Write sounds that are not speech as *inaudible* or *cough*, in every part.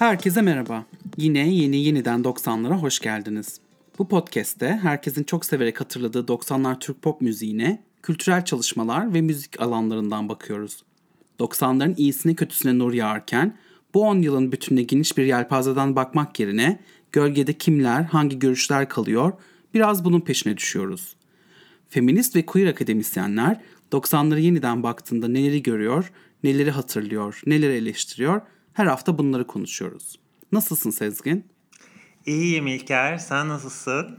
Herkese merhaba. Yine yeni yeniden 90'lara hoş geldiniz. Bu podcast'te herkesin çok severek hatırladığı 90'lar Türk pop müziğine, kültürel çalışmalar ve müzik alanlarından bakıyoruz. 90'ların iyisine kötüsüne nur yağarken bu 10 yılın bütününe geniş bir yelpazeden bakmak yerine gölgede kimler, hangi görüşler kalıyor biraz bunun peşine düşüyoruz. Feminist ve queer akademisyenler 90'ları yeniden baktığında neleri görüyor, neleri hatırlıyor, neleri eleştiriyor her hafta bunları konuşuyoruz. Nasılsın Sezgin? İyiyim İlker. Sen nasılsın?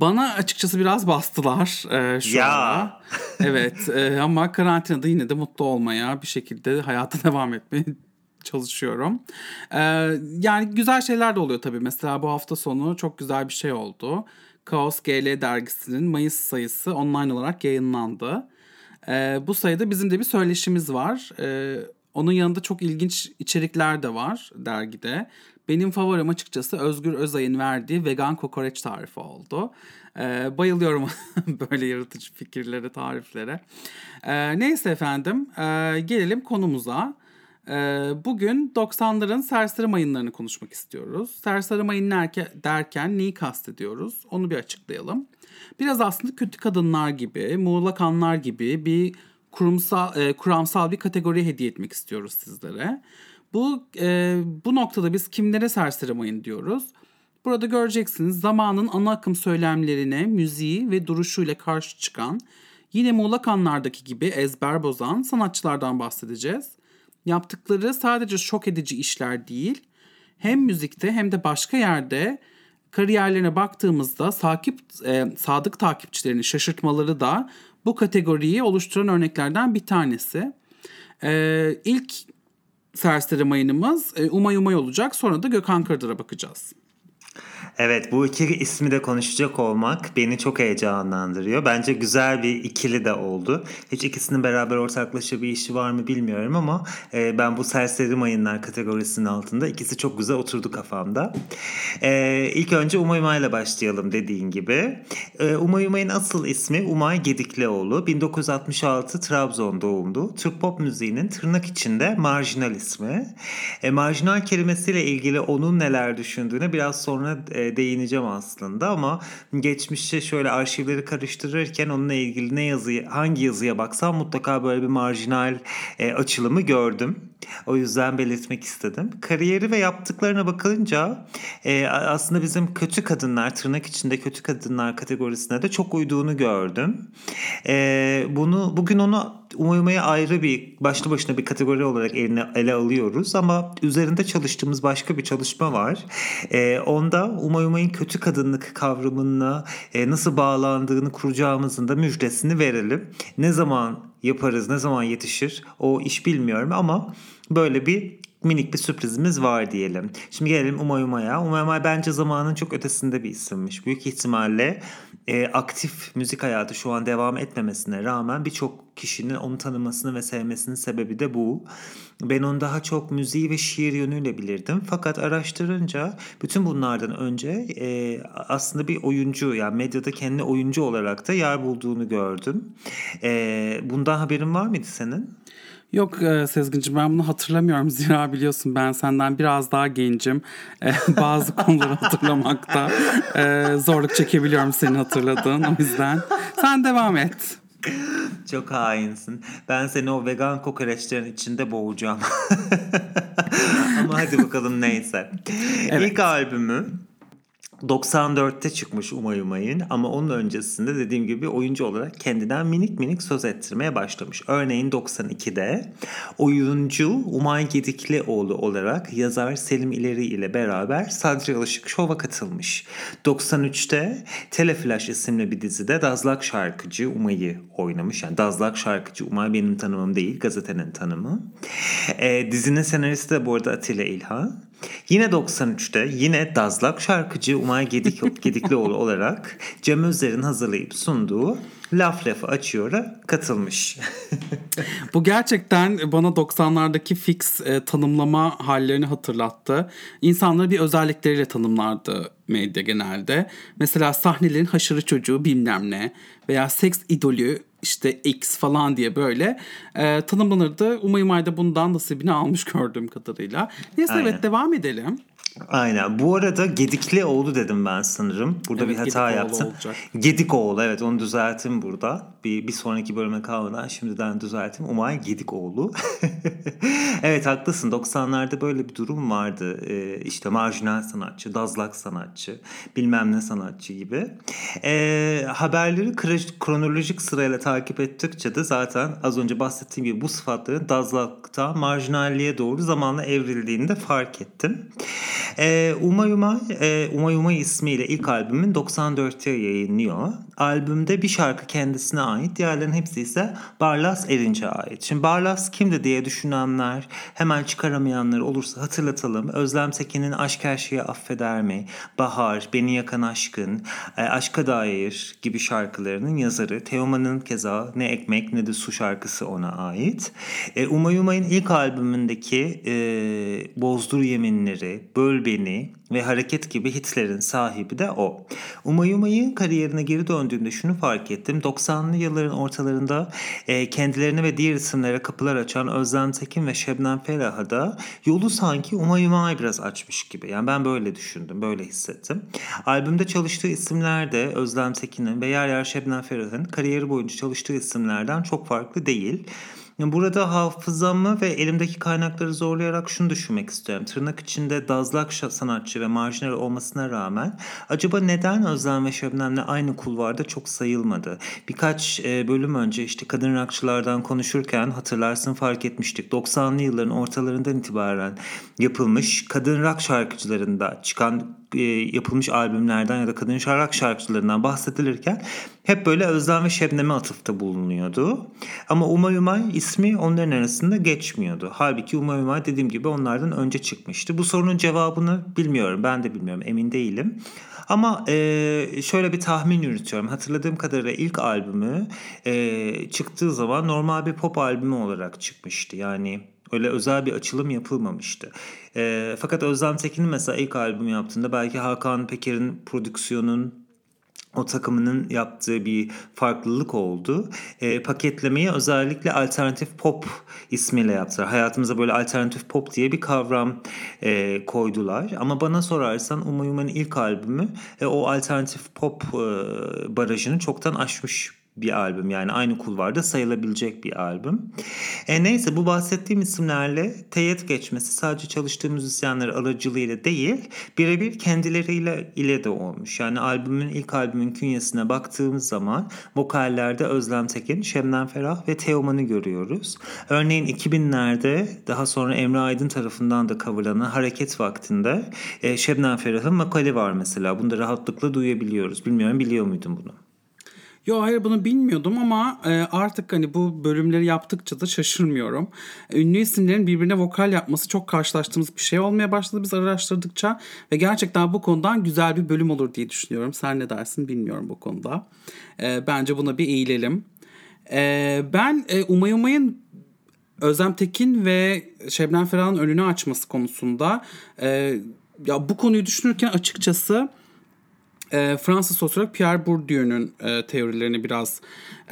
Bana açıkçası biraz bastılar e, şu ya. ara. Evet e, ama karantinada yine de mutlu olmaya bir şekilde hayata *laughs* devam etmeye çalışıyorum. E, yani güzel şeyler de oluyor tabii. Mesela bu hafta sonu çok güzel bir şey oldu. Kaos GL dergisinin Mayıs sayısı online olarak yayınlandı. E, bu sayıda bizim de bir söyleşimiz var. E, onun yanında çok ilginç içerikler de var dergide. Benim favorim açıkçası Özgür Özay'ın verdiği vegan kokoreç tarifi oldu. Ee, bayılıyorum *laughs* böyle yaratıcı fikirlere, tariflere. Ee, neyse efendim, ee, gelelim konumuza. Ee, bugün 90'ların serseri mayınlarını konuşmak istiyoruz. Serseri mayın derken neyi kastediyoruz? Onu bir açıklayalım. Biraz aslında kötü kadınlar gibi, muğlak anlar gibi bir kurumsal e, kuramsal bir kategori hediye etmek istiyoruz sizlere. Bu e, bu noktada biz kimlere serseri diyoruz. Burada göreceksiniz zamanın ana akım söylemlerine, müziği ve duruşuyla karşı çıkan, yine Muğlak Anlar'daki gibi ezber bozan sanatçılardan bahsedeceğiz. Yaptıkları sadece şok edici işler değil, hem müzikte hem de başka yerde kariyerlerine baktığımızda sakip, e, sadık takipçilerini şaşırtmaları da bu kategoriyi oluşturan örneklerden bir tanesi. Ee, ilk serseri mayınımız e, Umay Umay olacak. Sonra da Gökhan Kırdır'a bakacağız. Evet bu iki ismi de konuşacak olmak beni çok heyecanlandırıyor. Bence güzel bir ikili de oldu. Hiç ikisinin beraber ortaklaşa bir işi var mı bilmiyorum ama e, ben bu serseri mayınlar kategorisinin altında ikisi çok güzel oturdu kafamda. E, ilk önce Umay Umay ile başlayalım dediğin gibi. E, Umay Umay'ın asıl ismi Umay Gediklioğlu. 1966 Trabzon doğumlu. Türk pop müziğinin tırnak içinde marjinal ismi. E, marjinal kelimesiyle ilgili onun neler düşündüğüne biraz sonra e, değineceğim aslında ama geçmişte şöyle arşivleri karıştırırken onunla ilgili ne yazıyı hangi yazıya baksam mutlaka böyle bir marjinal e, açılımı gördüm. O yüzden belirtmek istedim. Kariyeri ve yaptıklarına bakılınca e, aslında bizim kötü kadınlar, tırnak içinde kötü kadınlar kategorisine de çok uyduğunu gördüm. E, bunu Bugün onu Umayuma'yı ayrı bir başlı başına bir kategori olarak eline, ele alıyoruz ama üzerinde çalıştığımız başka bir çalışma var. E, onda Umayuma'nın kötü kadınlık kavramına e, nasıl bağlandığını kuracağımızın da müjdesini verelim. Ne zaman yaparız, ne zaman yetişir o iş bilmiyorum ama böyle bir minik bir sürprizimiz var diyelim. Şimdi gelelim Umay Umay'a. Umay Umay bence zamanın çok ötesinde bir isimmiş. Büyük ihtimalle e, aktif müzik hayatı şu an devam etmemesine rağmen birçok kişinin onu tanımasını ve sevmesinin sebebi de bu. Ben onu daha çok müziği ve şiir yönüyle bilirdim. Fakat araştırınca bütün bunlardan önce e, aslında bir oyuncu yani medyada kendi oyuncu olarak da yer bulduğunu gördüm. E, bundan haberin var mıydı senin? Yok e, Sezgin'ciğim ben bunu hatırlamıyorum. *laughs* Zira biliyorsun ben senden biraz daha gencim. E, bazı konuları *laughs* hatırlamakta e, zorluk çekebiliyorum senin hatırladığın. O yüzden sen devam et. Çok hainsin. Ben seni o vegan kokoreçlerin içinde boğacağım. *laughs* Ama hadi bakalım neyse. Evet. İlk albümü 94'te çıkmış Umay Umay'ın ama onun öncesinde dediğim gibi oyuncu olarak kendinden minik minik söz ettirmeye başlamış. Örneğin 92'de oyuncu Umay Gediklioğlu olarak yazar Selim İleri ile beraber Sadri Alışık Şov'a katılmış. 93'te Teleflash isimli bir dizide Dazlak şarkıcı Umay'ı oynamış. Yani Dazlak şarkıcı Umay benim tanımım değil gazetenin tanımı. E, dizinin senaristi de bu arada Atilla İlhan. Yine 93'te yine Dazlak şarkıcı Umay Gedik, *laughs* Gediklioğlu olarak Cem Özer'in hazırlayıp sunduğu Laf Lafı Açıyor'a katılmış. *laughs* Bu gerçekten bana 90'lardaki fix e, tanımlama hallerini hatırlattı. İnsanları bir özellikleriyle tanımlardı medya genelde. Mesela sahnelerin haşırı çocuğu bilmem ne veya seks idolü işte X falan diye böyle e, tanımlanırdı. Umayım Ay da bundan nasibini almış gördüğüm kadarıyla. Neyse Aynen. evet devam edelim. Aynen. Bu arada Gediklioğlu dedim ben sanırım. Burada Evet, bir hata Gedikoğlu yaptım. olacak. Gedikoğlu evet onu düzelttim burada. Bir, bir sonraki bölüme kalmadan şimdiden düzelttim. Umay Gedikoğlu. *laughs* evet haklısın. 90'larda böyle bir durum vardı. Ee, işte marjinal sanatçı, dazlak sanatçı, bilmem ne sanatçı gibi. Ee, haberleri kronolojik sırayla takip ettikçe de zaten az önce bahsettiğim gibi bu sıfatların dazlaktan marjinalliğe doğru zamanla evrildiğini de fark ettim. Ee, Umay Umay, e, Umay Umay ismiyle ilk albümün 94'te yayınlıyor. Albümde bir şarkı kendisine ait, diğerlerinin hepsi ise Barlas Erinç'e ait. Şimdi Barlas kimdi diye düşünenler, hemen çıkaramayanlar olursa hatırlatalım. Özlem Tekin'in Aşk Her Şeyi Affeder Mi, Bahar, Beni Yakan Aşkın, e, Aşka Dair gibi şarkılarının yazarı. Teoman'ın keza Ne Ekmek Ne de Su şarkısı ona ait. E, Umay Umay'ın ilk albümündeki e, Bozdur Yeminleri, Böl Beni ve Hareket gibi hitlerin sahibi de o. Umay Umay'ın kariyerine geri döndüğümde şunu fark ettim. 90'lı yılların ortalarında e, kendilerine ve diğer isimlere kapılar açan Özlem Tekin ve Şebnem Ferah'a da yolu sanki Umay Umay biraz açmış gibi. Yani ben böyle düşündüm, böyle hissettim. Albümde çalıştığı isimler de Özlem Tekin'in ve yer yer Şebnem Ferah'ın kariyeri boyunca çalıştığı isimlerden çok farklı değil. Burada hafızamı ve elimdeki kaynakları zorlayarak şunu düşünmek istiyorum. Tırnak içinde dazlak sanatçı ve marjinal olmasına rağmen acaba neden Özlem ve Şebnem'le aynı kulvarda çok sayılmadı? Birkaç bölüm önce işte kadın rockçılardan konuşurken hatırlarsın fark etmiştik. 90'lı yılların ortalarından itibaren yapılmış kadın rock şarkıcılarında çıkan yapılmış albümlerden ya da kadın şarkı şarkıcılarından bahsedilirken hep böyle Özlem ve Şebnem'e atıfta bulunuyordu. Ama Umay Umay ismi onların arasında geçmiyordu. Halbuki Umay Umay dediğim gibi onlardan önce çıkmıştı. Bu sorunun cevabını bilmiyorum. Ben de bilmiyorum. Emin değilim. Ama e, şöyle bir tahmin yürütüyorum. Hatırladığım kadarıyla ilk albümü e, çıktığı zaman normal bir pop albümü olarak çıkmıştı. Yani Öyle özel bir açılım yapılmamıştı. E, fakat Özlem Tekin'in mesela ilk albüm yaptığında belki Hakan Peker'in prodüksiyonun o takımının yaptığı bir farklılık oldu. E, paketlemeyi özellikle alternatif pop ismiyle yaptılar. Hayatımıza böyle alternatif pop diye bir kavram e, koydular. Ama bana sorarsan Umay Umay'ın ilk albümü e, o alternatif pop e, barajını çoktan aşmış bir albüm. Yani aynı kulvarda sayılabilecek bir albüm. E neyse bu bahsettiğim isimlerle teyit geçmesi sadece çalıştığı müzisyenler aracılığıyla değil birebir kendileriyle ile de olmuş. Yani albümün ilk albümün künyesine baktığımız zaman vokallerde Özlem Tekin, Şebnem Ferah ve Teoman'ı görüyoruz. Örneğin 2000'lerde daha sonra Emre Aydın tarafından da coverlanan Hareket Vakti'nde e, Şebnem Ferah'ın vokali var mesela. Bunu da rahatlıkla duyabiliyoruz. Bilmiyorum biliyor muydun bunu? Yo hayır bunu bilmiyordum ama e, artık hani bu bölümleri yaptıkça da şaşırmıyorum. Ünlü isimlerin birbirine vokal yapması çok karşılaştığımız bir şey olmaya başladı biz araştırdıkça ve gerçekten bu konudan güzel bir bölüm olur diye düşünüyorum. Sen ne dersin bilmiyorum bu konuda. E, bence buna bir eğilelim. E, ben e, Umay Umay'ın Özlem Tekin ve Şebnem Ferah'ın önünü açması konusunda e, ya bu konuyu düşünürken açıkçası e, Fransız sosyolog Pierre Bourdieu'nun e, teorilerini biraz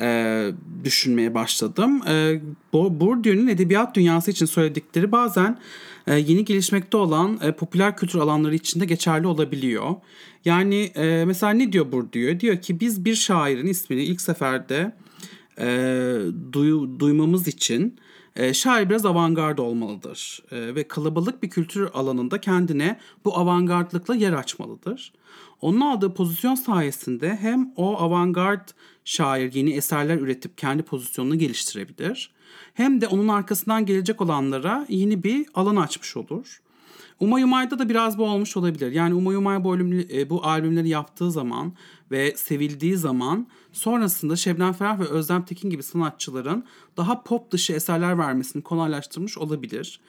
e, düşünmeye başladım. E, Bourdieu'nun edebiyat dünyası için söyledikleri bazen e, yeni gelişmekte olan e, popüler kültür alanları içinde geçerli olabiliyor. Yani e, mesela ne diyor Bourdieu? Diyor ki biz bir şairin ismini ilk seferde e, duy, duymamız için e, şair biraz avantgard olmalıdır e, ve kalabalık bir kültür alanında kendine bu avantgardlıkla yer açmalıdır. Onun aldığı pozisyon sayesinde hem o avantgard şair yeni eserler üretip kendi pozisyonunu geliştirebilir hem de onun arkasından gelecek olanlara yeni bir alan açmış olur. Umay Umay'da da biraz bu olmuş olabilir. Yani Umay Umay bu, albüm, bu albümleri yaptığı zaman ve sevildiği zaman sonrasında Şebnem Ferah ve Özlem Tekin gibi sanatçıların daha pop dışı eserler vermesini kolaylaştırmış olabilir.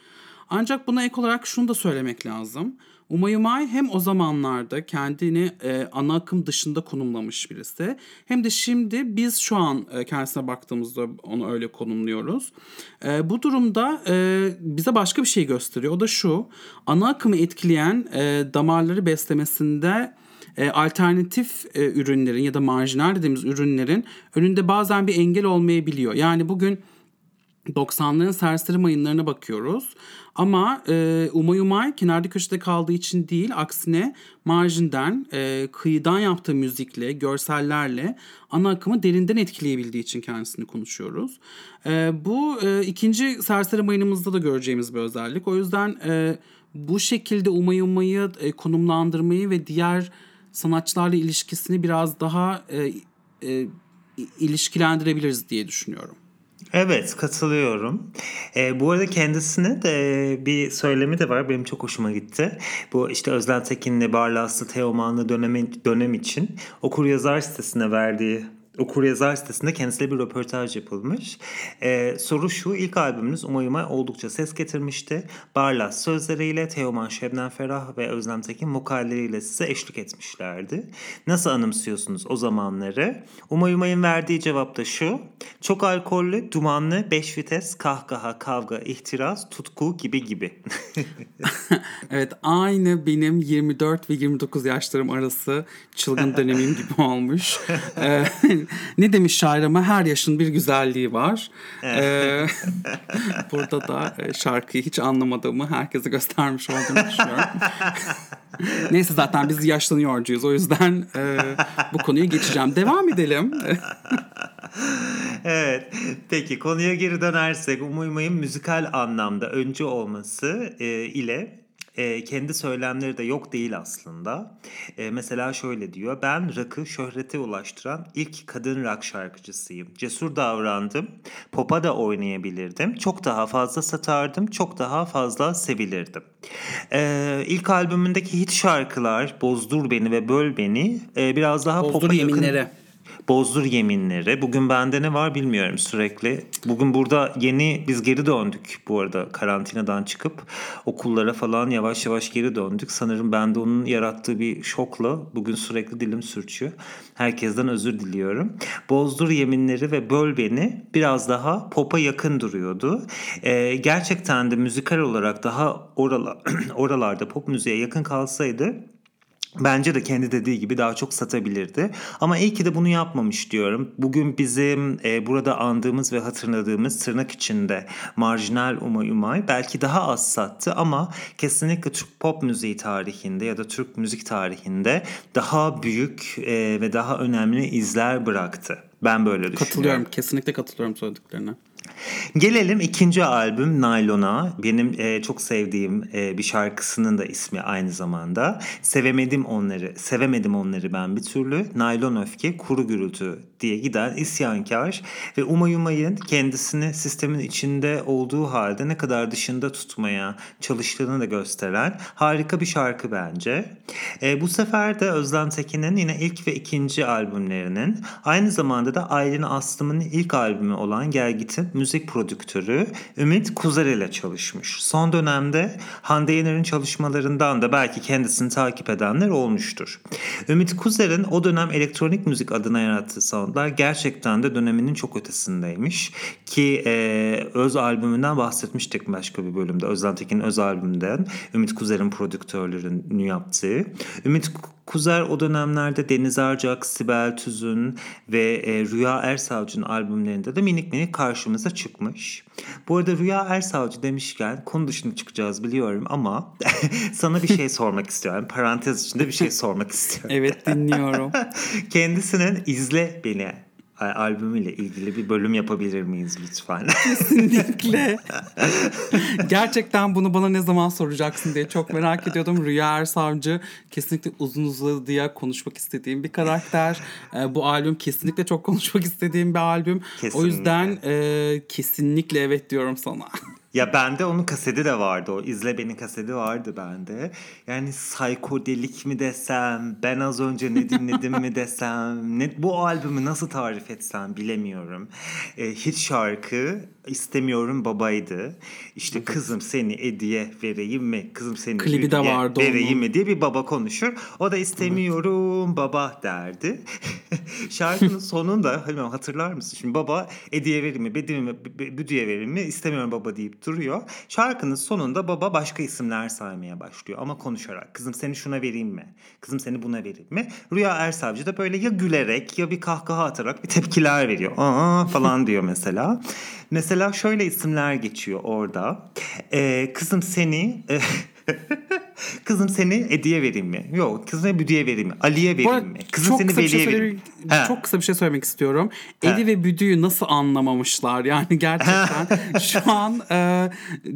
Ancak buna ek olarak şunu da söylemek lazım. Umay Umay hem o zamanlarda kendini e, ana akım dışında konumlamış birisi hem de şimdi biz şu an e, kendisine baktığımızda onu öyle konumluyoruz. E, bu durumda e, bize başka bir şey gösteriyor. O da şu ana akımı etkileyen e, damarları beslemesinde e, alternatif e, ürünlerin ya da marjinal dediğimiz ürünlerin önünde bazen bir engel olmayabiliyor. Yani bugün 90'ların serseri mayınlarına bakıyoruz. Ama e, Umay Umay kenarda köşede kaldığı için değil aksine marjinden, e, kıyıdan yaptığı müzikle, görsellerle ana akımı derinden etkileyebildiği için kendisini konuşuyoruz. E, bu e, ikinci serseri mayınımızda da göreceğimiz bir özellik. O yüzden e, bu şekilde Umay Umay'ı e, konumlandırmayı ve diğer sanatçılarla ilişkisini biraz daha e, e, ilişkilendirebiliriz diye düşünüyorum. Evet katılıyorum. E, bu arada kendisine de bir söylemi de var. Benim çok hoşuma gitti. Bu işte Özlem Tekin'le Barlaslı Teomanlı dönemi, dönem için okur yazar sitesine verdiği Okur yazar sitesinde kendisiyle bir röportaj yapılmış. Ee, soru şu, ilk albümünüz Umayım'a oldukça ses getirmişti. Barlas sözleriyle Teoman Şebnem Ferah ve Özlem Tekin vokalleriyle size eşlik etmişlerdi. Nasıl anımsıyorsunuz o zamanları? Umayım'ın verdiği cevap da şu, çok alkollü, dumanlı, beş vites, kahkaha, kavga, ihtiras, tutku gibi gibi. *laughs* evet aynı benim 24 ve 29 yaşlarım arası çılgın dönemim gibi olmuş. *laughs* Ne demiş şair ama her yaşın bir güzelliği var. Ee, *laughs* burada da e, şarkıyı hiç anlamadığımı herkese göstermiş olduğumu düşünüyorum. *laughs* Neyse zaten biz yaşlanıyorcuyuz. O yüzden e, bu konuyu geçeceğim. Devam edelim. *laughs* evet. Peki konuya geri dönersek Umuymay'ın müzikal anlamda öncü olması e, ile e, kendi söylemleri de yok değil aslında. E, mesela şöyle diyor. Ben rock'ı şöhrete ulaştıran ilk kadın rock şarkıcısıyım. Cesur davrandım. Pop'a da oynayabilirdim. Çok daha fazla satardım. Çok daha fazla sevilirdim. E, ilk albümündeki hit şarkılar Bozdur Beni ve Böl Beni e, biraz daha pop'a yakın bozdur yeminleri. Bugün bende ne var bilmiyorum sürekli. Bugün burada yeni biz geri döndük bu arada karantinadan çıkıp okullara falan yavaş yavaş geri döndük. Sanırım bende onun yarattığı bir şokla bugün sürekli dilim sürçüyor. Herkesten özür diliyorum. Bozdur yeminleri ve böl beni biraz daha pop'a yakın duruyordu. Ee, gerçekten de müzikal olarak daha orala, *clears throat* oralarda pop müziğe yakın kalsaydı Bence de kendi dediği gibi daha çok satabilirdi. Ama iyi ki de bunu yapmamış diyorum. Bugün bizim e, burada andığımız ve hatırladığımız tırnak içinde marjinal Umay Umay belki daha az sattı ama kesinlikle Türk pop müziği tarihinde ya da Türk müzik tarihinde daha büyük e, ve daha önemli izler bıraktı. Ben böyle düşünüyorum. Katılıyorum. Kesinlikle katılıyorum söylediklerine. Gelelim ikinci albüm Naylon'a. Benim e, çok sevdiğim e, bir şarkısının da ismi aynı zamanda. Sevemedim onları, sevemedim onları ben bir türlü. Naylon öfke, kuru gürültü diye giden isyankar ve Umayumay'ın kendisini sistemin içinde olduğu halde ne kadar dışında tutmaya çalıştığını da gösteren harika bir şarkı bence. E, bu sefer de Özlem Tekin'in yine ilk ve ikinci albümlerinin aynı zamanda da Aylin Aslım'ın ilk albümü olan Gelgit'in müzik prodüktörü Ümit Kuzer ile çalışmış. Son dönemde Hande Yener'in çalışmalarından da belki kendisini takip edenler olmuştur. Ümit Kuzer'in o dönem elektronik müzik adına yarattığı soundlar gerçekten de döneminin çok ötesindeymiş. Ki e, öz albümünden bahsetmiştik başka bir bölümde. Özlem Tekin'in öz albümünden Ümit Kuzer'in prodüktörlüğünü yaptığı. Ümit Kuzer o dönemlerde Deniz Arcak, Sibel Tüzün ve e, Rüya Ersavcı'nın albümlerinde de minik minik karşımıza çıkmış. Bu arada Rüya Ersavcı demişken konu dışına çıkacağız biliyorum ama *laughs* sana bir şey sormak istiyorum. Parantez içinde bir şey sormak istiyorum. evet dinliyorum. *laughs* Kendisinin izle beni albümüyle ilgili bir bölüm yapabilir miyiz lütfen? *laughs* Kesinlikle. *laughs* Gerçekten bunu bana ne zaman soracaksın diye çok merak ediyordum. Rüya Ersavcı kesinlikle uzun uzadıya konuşmak istediğim bir karakter. E, bu albüm kesinlikle çok konuşmak istediğim bir albüm. Kesinlikle. O yüzden e, kesinlikle evet diyorum sana. *laughs* Ya bende onun kaseti de vardı o. İzle Beni kaseti vardı bende. Yani psikodelik mi desem, ben az önce ne dinledim mi desem, ne, bu albümü nasıl tarif etsem bilemiyorum. E, hit şarkı istemiyorum babaydı. İşte kızım seni Edi'ye vereyim mi? Kızım seni Klibi de vardı vereyim onun. mi diye bir baba konuşur. O da istemiyorum baba derdi. *laughs* Şarkının sonunda hani hatırlar mısın? Şimdi baba Edi'ye verir mi, Bedi mi, Büdü'ye verir mi? İstemiyorum baba deyip duruyor. Şarkının sonunda baba başka isimler saymaya başlıyor ama konuşarak. Kızım seni şuna vereyim mi? Kızım seni buna vereyim mi? Rüya Ersavcı da böyle ya gülerek ya bir kahkaha atarak bir tepkiler veriyor. Aa falan diyor mesela. Mesela şöyle isimler geçiyor orada. Ee, kızım seni... Kızım seni Edi'ye vereyim mi? Yok. Kızım Büdü'ye vereyim mi? Ali'ye vereyim mi? Kızım seni şey Veli'ye söyle- vereyim mi? Çok kısa bir şey söylemek istiyorum. Edi ve Büdü'yü nasıl anlamamışlar? Yani *laughs* gerçekten şu an e,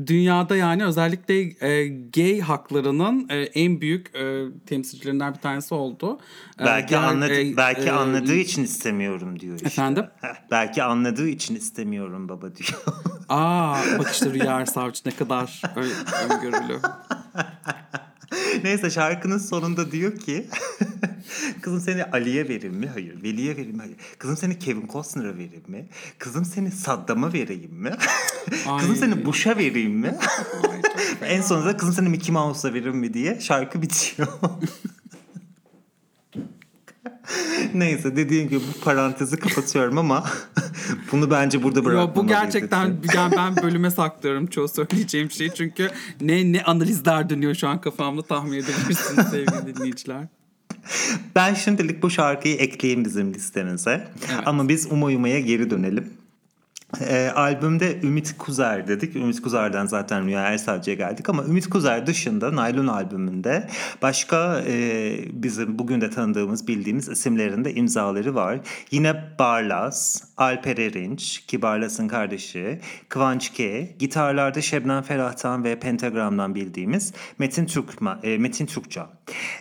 dünyada yani özellikle e, gay haklarının e, en büyük e, temsilcilerinden bir tanesi oldu. E, Belki diğer, anladı, e, belki e, anladığı için istemiyorum diyor işte. Efendim? Belki anladığı için istemiyorum baba diyor. Aa bak işte Rüya Ersavcı ne kadar öngörülü. *laughs* *laughs* Neyse şarkının sonunda diyor ki *laughs* Kızım seni Ali'ye vereyim mi? Hayır. Veli'ye vereyim mi? Hayır. Kızım seni Kevin Costner'a vereyim mi? Kızım seni Saddam'a vereyim mi? *laughs* kızım seni Bush'a vereyim mi? en sonunda kızım seni Mickey Mouse'a veririm mi diye şarkı bitiyor. *laughs* Neyse dediğim gibi bu parantezi kapatıyorum ama *laughs* bunu bence burada bırakmamalıyız. bu gerçekten yani ben bölüme saklıyorum çoğu söyleyeceğim şeyi çünkü ne ne analizler dönüyor şu an kafamda tahmin edebilirsiniz sevgili dinleyiciler. Ben şimdilik bu şarkıyı ekleyeyim bizim listemize. Ama biz Uma Uma'ya geri dönelim. Ee, albümde Ümit Kuzer dedik. Ümit Kuzer'den zaten Rüya Ersavcı'ya geldik ama Ümit Kuzer dışında Naylon albümünde başka e, bizim bugün de tanıdığımız bildiğimiz isimlerinde imzaları var. Yine Barlas, Alper Erinç ki Barlas'ın kardeşi, Kıvanç K, gitarlarda Şebnem Ferah'tan ve Pentagram'dan bildiğimiz Metin Türkma, e, Metin Türkcan.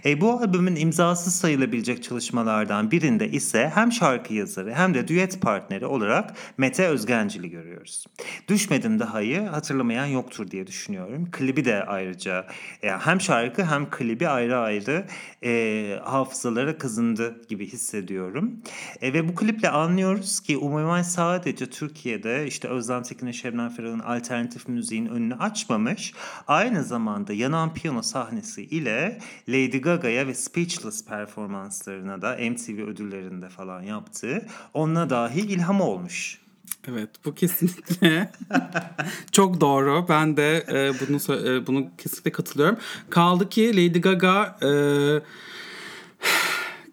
E, bu albümün imzasız sayılabilecek çalışmalardan birinde ise hem şarkı yazarı hem de düet partneri olarak Mete Özgencil'i görüyoruz. Düşmedim daha'yı hatırlamayan yoktur diye düşünüyorum. Klibi de ayrıca e, hem şarkı hem klibi ayrı ayrı e, hafızalara kazındı gibi hissediyorum. E, ve bu kliple anlıyoruz ki Umay sadece Türkiye'de işte Özlem Tekin'in Şebnem Ferah'ın alternatif müziğin önünü açmamış. Aynı zamanda yanan piyano sahnesi ile Lady Gaga'ya ve Speechless performanslarına da MTV ödüllerinde falan yaptığı onunla dahi ilham olmuş. Evet bu kesinlikle *laughs* çok doğru. Ben de e, bunu e, bunu kesinlikle katılıyorum. Kaldı ki Lady Gaga e,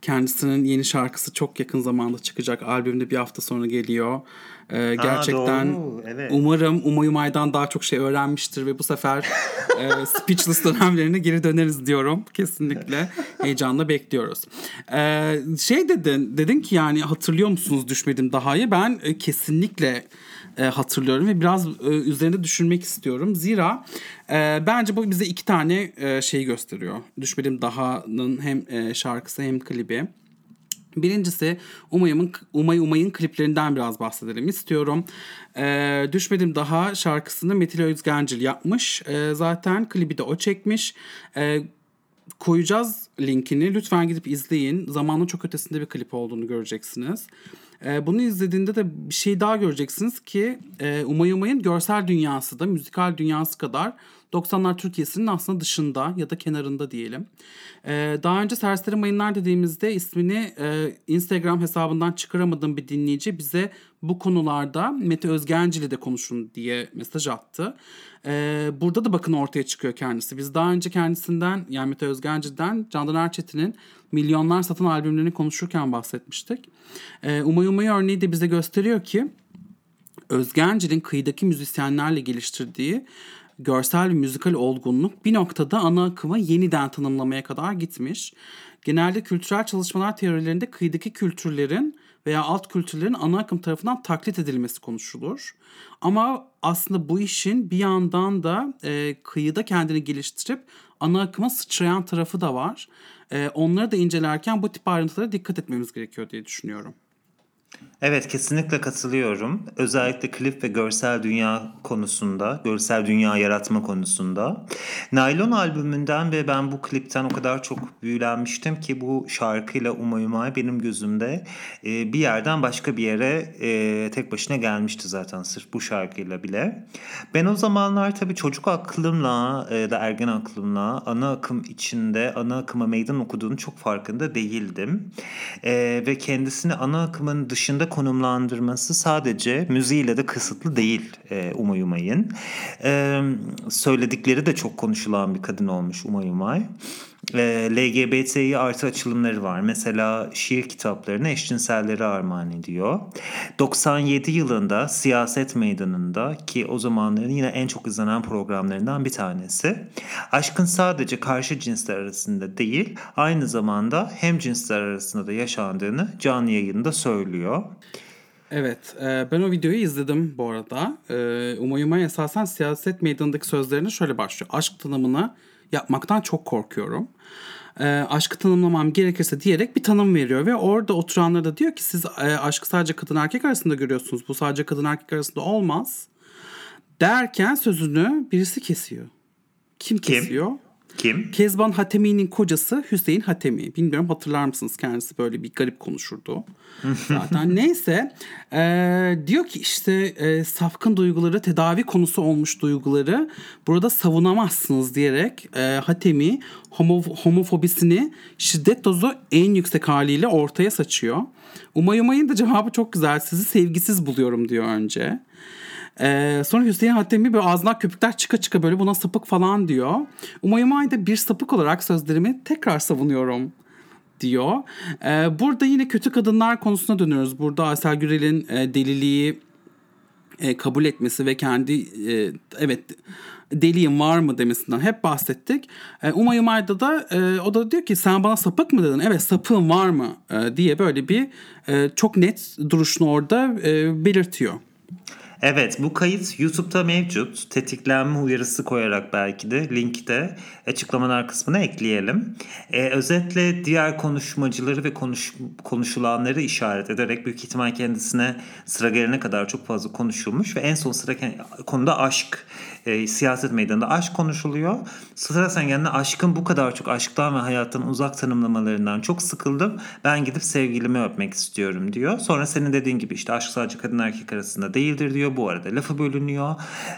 kendisinin yeni şarkısı çok yakın zamanda çıkacak. Albümde bir hafta sonra geliyor. E, gerçekten doğru, evet. umarım Umay Umay'dan daha çok şey öğrenmiştir ve bu sefer e, *laughs* Speechless dönemlerine geri döneriz diyorum. Kesinlikle heyecanla bekliyoruz. E, şey dedin, dedin ki yani hatırlıyor musunuz Düşmedim Daha'yı? Ben e, kesinlikle e, hatırlıyorum ve biraz e, üzerinde düşünmek istiyorum. Zira e, bence bu bize iki tane e, şey gösteriyor. Düşmedim Daha'nın hem e, şarkısı hem klibi. Birincisi Umay'ın Umay Umay'ın kliplerinden biraz bahsedelim istiyorum. Ee, Düşmedim Daha şarkısını Metin Özgencil yapmış. Ee, zaten klibi de o çekmiş. Ee, koyacağız linkini. Lütfen gidip izleyin. Zamanın çok ötesinde bir klip olduğunu göreceksiniz. Ee, bunu izlediğinde de bir şey daha göreceksiniz ki e, Umay Umay'ın görsel dünyası da müzikal dünyası kadar 90'lar Türkiye'sinin aslında dışında ya da kenarında diyelim. Ee, daha önce Serseri Mayınlar dediğimizde ismini e, Instagram hesabından çıkaramadığım bir dinleyici bize bu konularda Mete Özgencil de konuşun diye mesaj attı. Ee, burada da bakın ortaya çıkıyor kendisi. Biz daha önce kendisinden yani Mete Özgencil'den Candan Erçetin'in milyonlar satan albümlerini konuşurken bahsetmiştik. Ee, Umay Umay örneği de bize gösteriyor ki Özgencil'in kıyıdaki müzisyenlerle geliştirdiği görsel ve müzikal olgunluk bir noktada ana akımı yeniden tanımlamaya kadar gitmiş. Genelde kültürel çalışmalar teorilerinde kıyıdaki kültürlerin veya alt kültürlerin ana akım tarafından taklit edilmesi konuşulur. Ama aslında bu işin bir yandan da e, kıyıda kendini geliştirip ana akıma sıçrayan tarafı da var. E, onları da incelerken bu tip ayrıntılara dikkat etmemiz gerekiyor diye düşünüyorum. Evet kesinlikle katılıyorum. Özellikle klip ve görsel dünya konusunda, görsel dünya yaratma konusunda. Naylon albümünden ve ben bu klipten o kadar çok büyülenmiştim ki bu şarkıyla Umayumay benim gözümde e, bir yerden başka bir yere e, tek başına gelmişti zaten sırf bu şarkıyla bile. Ben o zamanlar tabii çocuk aklımla e, da ergen aklımla ana akım içinde ana akıma meydan okuduğunu çok farkında değildim. E, ve kendisini ana akımın dışında konumlandırması sadece müziğiyle de kısıtlı değil e, Umay Umay'ın. E, söyledikleri de çok konuşulan bir kadın olmuş Umay Umay e, LGBTİ artı açılımları var. Mesela şiir kitaplarını eşcinselleri armağan ediyor. 97 yılında siyaset meydanında ki o zamanların yine en çok izlenen programlarından bir tanesi. Aşkın sadece karşı cinsler arasında değil aynı zamanda hem cinsler arasında da yaşandığını canlı yayında söylüyor. Evet, ben o videoyu izledim bu arada. Umayumay esasen siyaset meydanındaki sözlerine şöyle başlıyor. Aşk tanımını yapmaktan çok korkuyorum. E, aşkı tanımlamam gerekirse diyerek bir tanım veriyor ve orada oturanlara da diyor ki siz e, aşkı sadece kadın erkek arasında görüyorsunuz. Bu sadece kadın erkek arasında olmaz. Derken sözünü birisi kesiyor. Kim kesiyor? Kim? Kim? Kezban Hatemi'nin kocası Hüseyin Hatemi. Bilmiyorum hatırlar mısınız kendisi böyle bir garip konuşurdu. *laughs* Zaten neyse e, diyor ki işte e, safkın duyguları tedavi konusu olmuş duyguları burada savunamazsınız diyerek e, Hatemi homo, homofobisini şiddet dozu en yüksek haliyle ortaya saçıyor. Umay Umay'ın da cevabı çok güzel. Sizi sevgisiz buluyorum diyor önce. Ee, sonra Hüseyin Hatemi böyle ağzından köpükler çıka çıka böyle buna sapık falan diyor. Umayım Ayda bir sapık olarak sözlerimi tekrar savunuyorum diyor. Ee, burada yine kötü kadınlar konusuna dönüyoruz. Burada Aysel Gürel'in e, deliliği e, kabul etmesi ve kendi e, evet deliyim var mı demesinden hep bahsettik. E, Umayım Ayda da e, o da diyor ki sen bana sapık mı dedin? Evet sapığım var mı? E, diye böyle bir e, çok net duruşunu orada e, belirtiyor. Evet bu kayıt YouTube'da mevcut. Tetiklenme uyarısı koyarak belki de linkte açıklamalar kısmına ekleyelim. Ee, özetle diğer konuşmacıları ve konuş, konuşulanları işaret ederek büyük ihtimal kendisine sıra gelene kadar çok fazla konuşulmuş ve en son sıra konuda aşk e, siyaset meydanında aşk konuşuluyor. Sıra sen kendine aşkın bu kadar çok aşktan ve hayattan uzak tanımlamalarından çok sıkıldım. Ben gidip sevgilimi öpmek istiyorum diyor. Sonra senin dediğin gibi işte aşk sadece kadın erkek arasında değildir diyor. Bu arada lafı bölünüyor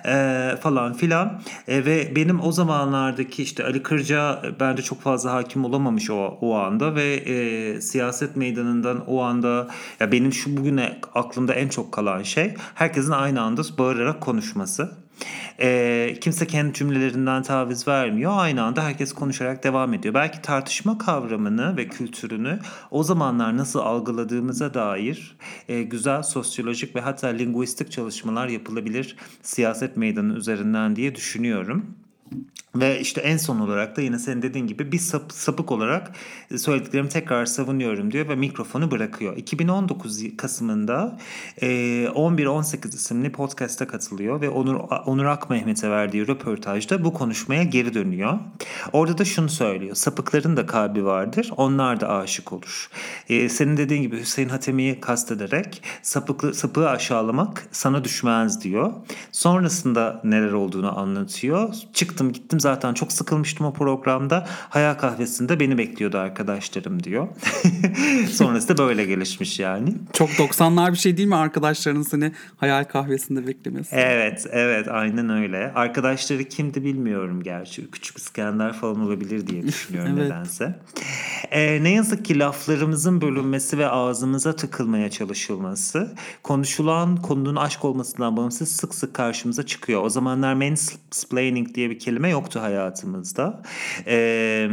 e, falan filan. E, ve benim o zamanlardaki işte Ali Kırca bence çok fazla hakim olamamış o, o anda ve e, siyaset meydanından o anda ya benim şu bugüne aklımda en çok kalan şey herkesin aynı anda bağırarak konuşması. E, kimse kendi cümlelerinden taviz vermiyor. Aynı anda herkes konuşarak devam ediyor. Belki tartışma kavramını ve kültürünü o zamanlar nasıl algıladığımıza dair e, güzel sosyolojik ve hatta linguistik çalışmalar yapılabilir siyaset meydanı üzerinden diye düşünüyorum. Ve işte en son olarak da yine senin dediğin gibi bir sap, sapık olarak söylediklerimi tekrar savunuyorum diyor ve mikrofonu bırakıyor. 2019 Kasım'ında e, 11-18 isimli podcast'a katılıyor ve Onur, Onur Akmehmet'e verdiği röportajda bu konuşmaya geri dönüyor. Orada da şunu söylüyor. Sapıkların da kalbi vardır. Onlar da aşık olur. E, senin dediğin gibi Hüseyin Hatemi'yi kastederek sapıklı, sapığı aşağılamak sana düşmez diyor. Sonrasında neler olduğunu anlatıyor. Çıktım gittim zaten çok sıkılmıştım o programda. Hayal kahvesinde beni bekliyordu arkadaşlarım diyor. *laughs* Sonrası da böyle gelişmiş yani. Çok 90'lar bir şey değil mi arkadaşların seni hayal kahvesinde beklemesi? Evet evet aynen öyle. Arkadaşları kimdi bilmiyorum gerçi. Küçük İskender falan olabilir diye *laughs* düşünüyorum evet. nedense. Ee, ne yazık ki laflarımızın bölünmesi ve ağzımıza tıkılmaya çalışılması konuşulan konunun aşk olmasından bağımsız sık sık karşımıza çıkıyor. O zamanlar mansplaining diye bir kelime yok yoktu hayatımızda. Ee,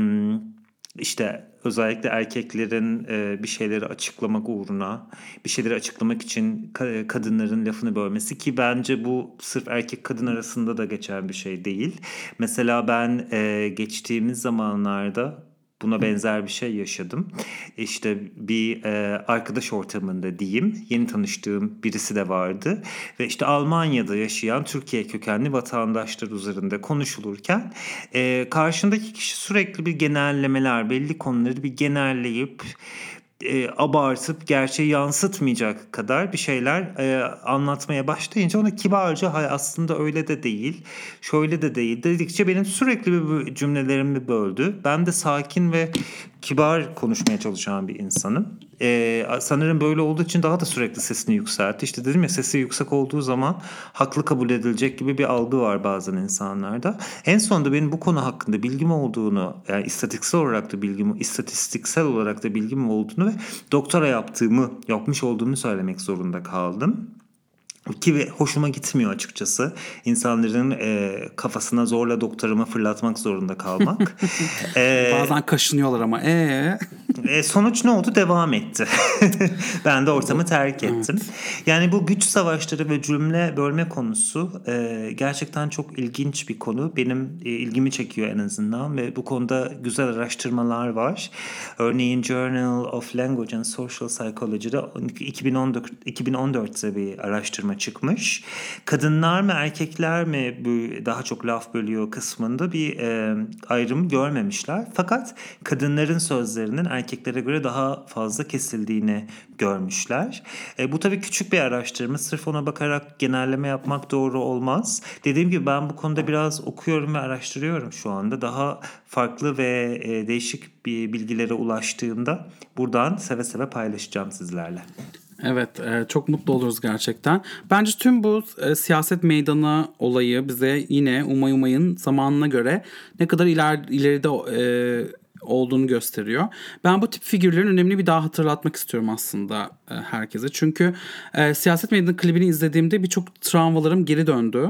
işte özellikle erkeklerin e, bir şeyleri açıklamak uğruna bir şeyleri açıklamak için kadınların lafını bölmesi ki bence bu sırf erkek kadın arasında da geçen bir şey değil. Mesela ben e, geçtiğimiz zamanlarda Buna benzer bir şey yaşadım. İşte bir e, arkadaş ortamında diyeyim yeni tanıştığım birisi de vardı. Ve işte Almanya'da yaşayan Türkiye kökenli vatandaşlar üzerinde konuşulurken e, karşındaki kişi sürekli bir genellemeler belli konuları bir genelleyip e, abartıp gerçeği yansıtmayacak kadar bir şeyler e, anlatmaya başlayınca ona kibarca hay aslında öyle de değil, şöyle de değil dedikçe benim sürekli bir cümlelerimi böldü. Ben de sakin ve kibar konuşmaya çalışan bir insanım. Ee, sanırım böyle olduğu için daha da sürekli sesini yükseltti. İşte dedim ya sesi yüksek olduğu zaman haklı kabul edilecek gibi bir algı var bazen insanlarda. En sonunda benim bu konu hakkında bilgim olduğunu, yani istatistiksel olarak da bilgim, istatistiksel olarak da bilgim olduğunu ve doktora yaptığımı, yapmış olduğumu söylemek zorunda kaldım. Ki hoşuma gitmiyor açıkçası. İnsanların e, kafasına zorla doktorumu fırlatmak zorunda kalmak. *laughs* e, Bazen kaşınıyorlar ama. Ee? *laughs* e, sonuç ne oldu? Devam etti. *laughs* ben de ortamı terk ettim. Evet. Yani bu güç savaşları ve cümle bölme konusu e, gerçekten çok ilginç bir konu. Benim e, ilgimi çekiyor en azından ve bu konuda güzel araştırmalar var. Örneğin Journal of Language and Social Psychology'de 2014, 2014'te bir araştırma çıkmış. Kadınlar mı erkekler mi bu daha çok laf bölüyor kısmında bir e, ayrım görmemişler. Fakat kadınların sözlerinin erkeklere göre daha fazla kesildiğini görmüşler. E, bu tabii küçük bir araştırma. Sırf ona bakarak genelleme yapmak doğru olmaz. Dediğim gibi ben bu konuda biraz okuyorum ve araştırıyorum şu anda. Daha farklı ve e, değişik bir bilgilere ulaştığımda buradan seve seve paylaşacağım sizlerle. Evet e, çok mutlu oluruz gerçekten. Bence tüm bu e, siyaset meydanı olayı bize yine Umay Umay'ın zamanına göre ne kadar iler, ileride e, olduğunu gösteriyor. Ben bu tip figürlerin önemli bir daha hatırlatmak istiyorum aslında e, herkese. Çünkü e, siyaset meydanı klibini izlediğimde birçok travmalarım geri döndü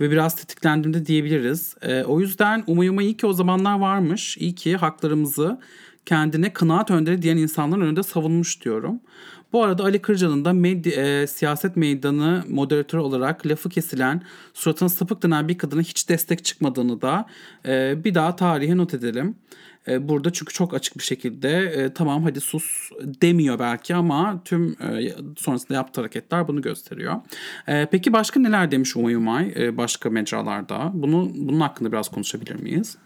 ve biraz tetiklendim de diyebiliriz. E, o yüzden Umay Umay iyi ki o zamanlar varmış. İyi ki haklarımızı kendine kanaat önderi diyen insanların önünde savunmuş diyorum. Bu arada Ali Kırca'nın da medya, e, siyaset meydanı moderatörü olarak lafı kesilen suratına sapık denen bir kadına hiç destek çıkmadığını da e, bir daha tarihe not edelim. E, burada çünkü çok açık bir şekilde e, tamam hadi sus demiyor belki ama tüm e, sonrasında yaptığı hareketler bunu gösteriyor. E, peki başka neler demiş Umay Umay e, başka mecralarda? Bunu bunun hakkında biraz konuşabilir miyiz?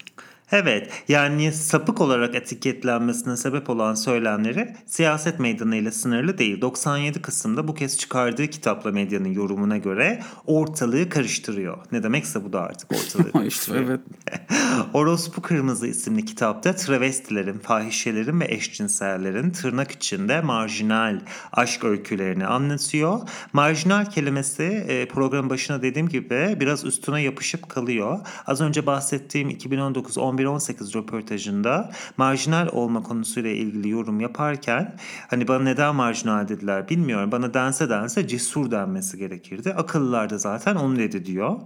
Evet, yani sapık olarak etiketlenmesine sebep olan söylemleri siyaset meydanıyla sınırlı değil. 97 kısımda bu kez çıkardığı kitapla medyanın yorumuna göre ortalığı karıştırıyor. Ne demekse bu da artık ortalığı *laughs* karıştırıyor. evet. *laughs* Orospu Kırmızı isimli kitapta travestilerin, fahişelerin ve eşcinsellerin tırnak içinde marjinal aşk öykülerini anlatıyor. Marjinal kelimesi e, program başına dediğim gibi biraz üstüne yapışıp kalıyor. Az önce bahsettiğim 2019 11 11-18 röportajında marjinal olma konusuyla ilgili yorum yaparken hani bana neden marjinal dediler bilmiyorum. Bana dense dense cesur denmesi gerekirdi. Akıllılar da zaten onu dedi diyor.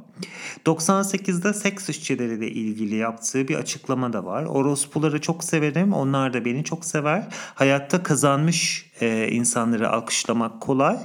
98'de seks işçileriyle ilgili yaptığı bir açıklama da var. Orospuları çok severim. Onlar da beni çok sever. Hayatta kazanmış e, insanları alkışlamak kolay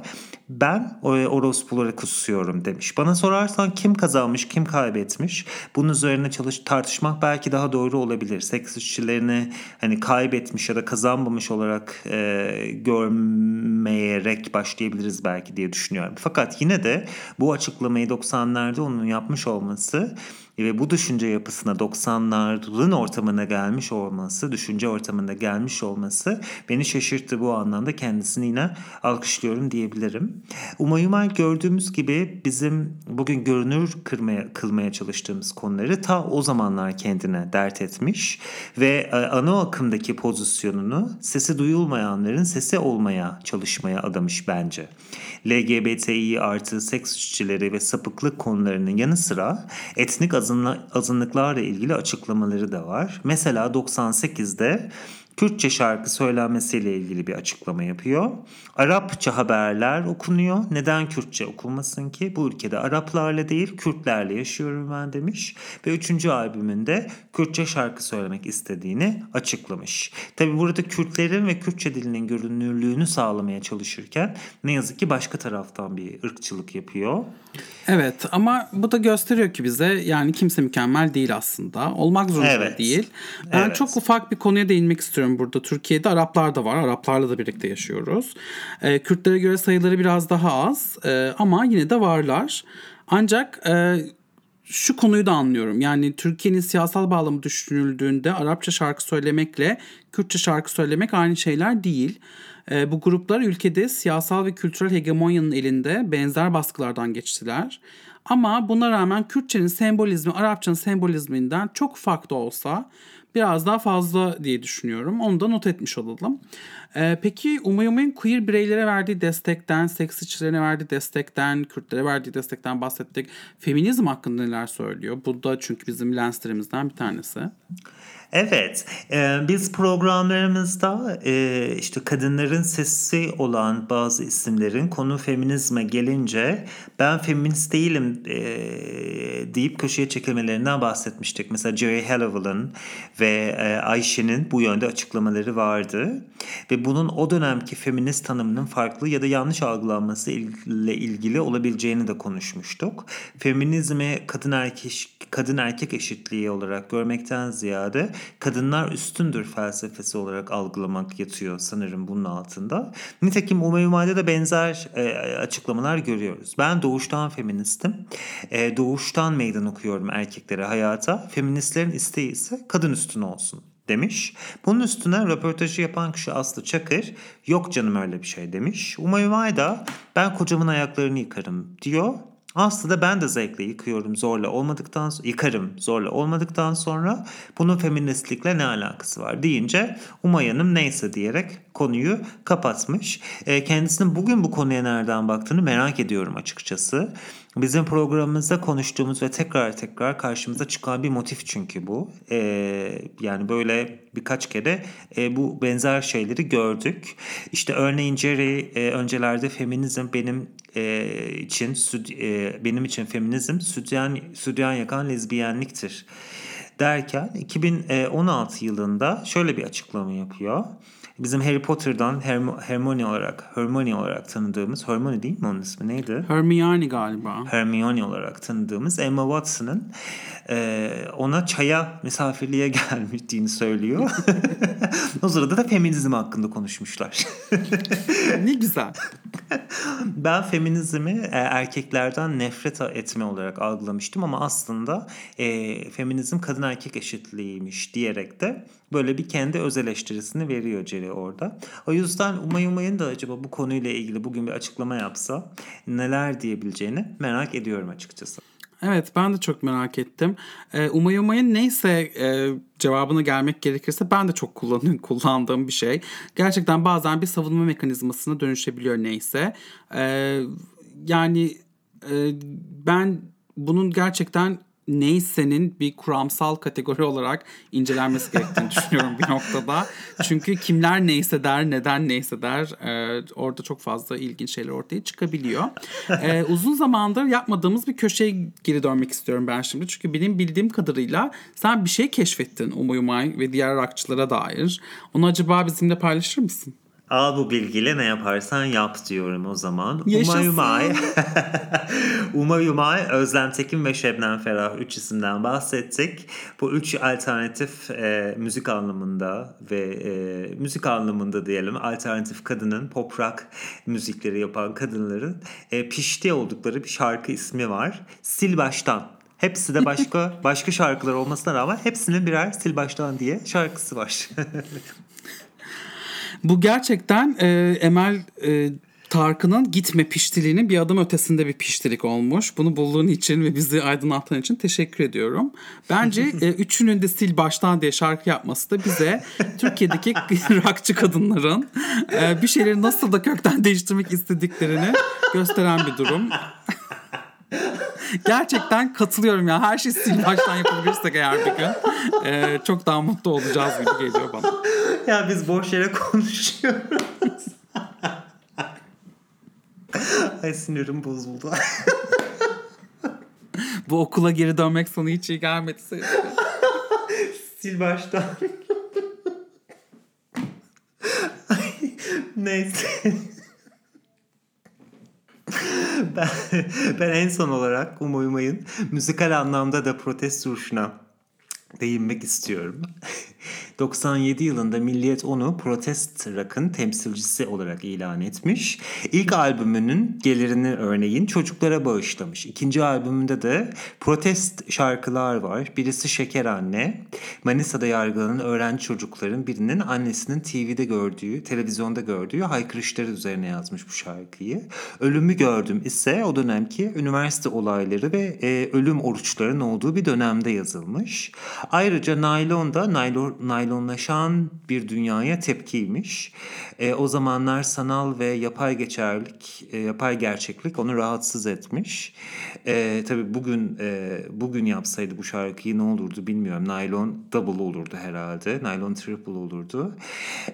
ben orospuları kusuyorum demiş. Bana sorarsan kim kazanmış kim kaybetmiş bunun üzerine çalış tartışmak belki daha doğru olabilir. Seks işçilerini hani kaybetmiş ya da kazanmamış olarak e, görmeyerek başlayabiliriz belki diye düşünüyorum. Fakat yine de bu açıklamayı 90'larda onun yapmış olması ve bu düşünce yapısına 90'ların ortamına gelmiş olması, düşünce ortamında gelmiş olması beni şaşırttı bu anlamda. Kendisini yine alkışlıyorum diyebilirim. Umayumay gördüğümüz gibi bizim bugün görünür kırmaya, kılmaya çalıştığımız konuları ta o zamanlar kendine dert etmiş ve e, ana akımdaki pozisyonunu sesi duyulmayanların sesi olmaya çalışmaya adamış bence. LGBTİ artı seks işçileri ve sapıklık konularının yanı sıra etnik azınlıklarla ilgili açıklamaları da var. Mesela 98'de Kürtçe şarkı söylenmesiyle ilgili bir açıklama yapıyor. Arapça haberler okunuyor. Neden Kürtçe okunmasın ki? Bu ülkede Araplarla değil Kürtlerle yaşıyorum ben demiş. Ve üçüncü albümünde Kürtçe şarkı söylemek istediğini açıklamış. Tabi burada Kürtlerin ve Kürtçe dilinin görünürlüğünü sağlamaya çalışırken ne yazık ki başka taraftan bir ırkçılık yapıyor. Evet ama bu da gösteriyor ki bize yani kimse mükemmel değil aslında. Olmak zorunda evet. değil. Ben evet. çok ufak bir konuya değinmek istiyorum burada. Türkiye'de Araplar da var. Araplarla da birlikte yaşıyoruz. Ee, Kürtlere göre sayıları biraz daha az ee, ama yine de varlar. Ancak e, şu konuyu da anlıyorum. Yani Türkiye'nin siyasal bağlamı düşünüldüğünde Arapça şarkı söylemekle Kürtçe şarkı söylemek aynı şeyler değil. E, bu gruplar ülkede siyasal ve kültürel hegemonyanın elinde benzer baskılardan geçtiler. Ama buna rağmen Kürtçenin sembolizmi Arapçanın sembolizminden çok farklı olsa biraz daha fazla diye düşünüyorum. Onu da not etmiş olalım. Ee, peki Umayum'un queer bireylere verdiği destekten, seks işçilerine verdiği destekten, Kürtlere verdiği destekten bahsettik. Feminizm hakkında neler söylüyor? Bu da çünkü bizim lenslerimizden bir tanesi. Evet, e, biz programlarımızda e, işte kadınların sesi olan bazı isimlerin konu feminizme gelince ben feminist değilim e, deyip köşeye çekilmelerinden bahsetmiştik. Mesela Jerry Halliwell'ın ve e, Ayşe'nin bu yönde açıklamaları vardı ve bunun o dönemki feminist tanımının farklı ya da yanlış algılanması ile ilgili olabileceğini de konuşmuştuk. Feminizmi kadın erkek kadın erkek eşitliği olarak görmekten ziyade kadınlar üstündür felsefesi olarak algılamak yatıyor sanırım bunun altında. Nitekim Umayumay'da da benzer e, açıklamalar görüyoruz. Ben doğuştan feministim. E, doğuştan meydan okuyorum erkeklere hayata. Feministlerin isteği ise kadın üstün olsun demiş. Bunun üstüne röportajı yapan kişi Aslı Çakır yok canım öyle bir şey demiş. Umayumay da ben kocamın ayaklarını yıkarım diyor aslında ben de zevkle yıkıyorum zorla olmadıktan yıkarım zorla olmadıktan sonra bunun feministlikle ne alakası var deyince Umay Hanım neyse diyerek konuyu kapatmış. E, kendisinin bugün bu konuya nereden baktığını merak ediyorum açıkçası. Bizim programımızda konuştuğumuz ve tekrar tekrar karşımıza çıkan bir motif çünkü bu. Ee, yani böyle birkaç kere e, bu benzer şeyleri gördük. İşte örneğin Jerry e, öncelerde feminizm benim e, için e, benim için feminizm sütyen, sütyen yakan lezbiyenliktir derken 2016 yılında şöyle bir açıklama yapıyor. Bizim Harry Potter'dan Herm- Hermione olarak Hermione olarak tanıdığımız Hermione değil mi onun ismi neydi? Hermione galiba. Hermione olarak tanıdığımız Emma Watson'ın e, ona çaya misafirliğe *laughs* gelmiştiğini söylüyor. *laughs* o sırada da feminizm hakkında konuşmuşlar. *laughs* ne güzel. ben feminizmi e, erkeklerden nefret etme olarak algılamıştım ama aslında e, feminizm kadın erkek eşitliğiymiş diyerek de böyle bir kendi öz eleştirisini veriyor Jerry orada. O yüzden Umay Umay'ın da acaba bu konuyla ilgili bugün bir açıklama yapsa neler diyebileceğini merak ediyorum açıkçası. Evet ben de çok merak ettim. Ee, Umay Umay'ın neyse e, cevabına gelmek gerekirse ben de çok kullanın, *laughs* kullandığım bir şey. Gerçekten bazen bir savunma mekanizmasına dönüşebiliyor neyse. Ee, yani e, ben bunun gerçekten neyse'nin bir kuramsal kategori olarak incelenmesi gerektiğini *laughs* düşünüyorum bir noktada. Çünkü kimler neyse der, neden neyse der e, orada çok fazla ilginç şeyler ortaya çıkabiliyor. E, *laughs* uzun zamandır yapmadığımız bir köşeye geri dönmek istiyorum ben şimdi. Çünkü benim bildiğim kadarıyla sen bir şey keşfettin Umay Umay ve diğer rockçılara dair. Onu acaba bizimle paylaşır mısın? Al bu bilgiyle ne yaparsan yap diyorum o zaman. Yaşasın. *laughs* Umay Umay. Umay Özlem Tekin ve Şebnem Ferah üç isimden bahsettik. Bu üç alternatif e, müzik anlamında ve e, müzik anlamında diyelim alternatif kadının pop rock müzikleri yapan kadınların e, pişti oldukları bir şarkı ismi var. Sil Baştan. Hepsi de başka *laughs* başka şarkılar olmasına rağmen hepsinin birer sil baştan diye şarkısı var. *laughs* Bu gerçekten e, Emel e, Tarkan'ın gitme piştiliğinin bir adım ötesinde bir piştilik olmuş. Bunu bulduğun için ve bizi aydınlattığın için teşekkür ediyorum. Bence e, *laughs* üçünün de sil baştan diye şarkı yapması da bize Türkiye'deki *laughs* rockçı kadınların e, bir şeyleri nasıl da kökten değiştirmek istediklerini gösteren bir durum. *laughs* Gerçekten katılıyorum ya. Her şey sil baştan yapabilirsek eğer bir gün e, çok daha mutlu olacağız gibi geliyor bana. Ya biz boş yere konuşuyoruz. Ay sinirim bozuldu. Bu okula geri dönmek sana hiç iyi gelmedi. Sil baştan. Neyse. *laughs* ben, ben en son olarak Umay Umay'ın müzikal anlamda da protest duruşuna değinmek istiyorum. *laughs* 97 yılında Milliyet onu protest rock'ın temsilcisi olarak ilan etmiş. İlk albümünün gelirini örneğin çocuklara bağışlamış. İkinci albümünde de protest şarkılar var. Birisi Şeker Anne. Manisa'da yargılanan öğrenci çocukların birinin annesinin TV'de gördüğü, televizyonda gördüğü haykırışları üzerine yazmış bu şarkıyı. Ölümü gördüm ise o dönemki üniversite olayları ve e, ölüm oruçlarının olduğu bir dönemde yazılmış. Ayrıca naylon da naylon, naylonlaşan bir dünyaya tepkiymiş. E, o zamanlar sanal ve yapay geçerlik, e, yapay gerçeklik onu rahatsız etmiş. E, tabii bugün e, bugün yapsaydı bu şarkıyı ne olurdu bilmiyorum. Naylon double olurdu herhalde. Naylon triple olurdu.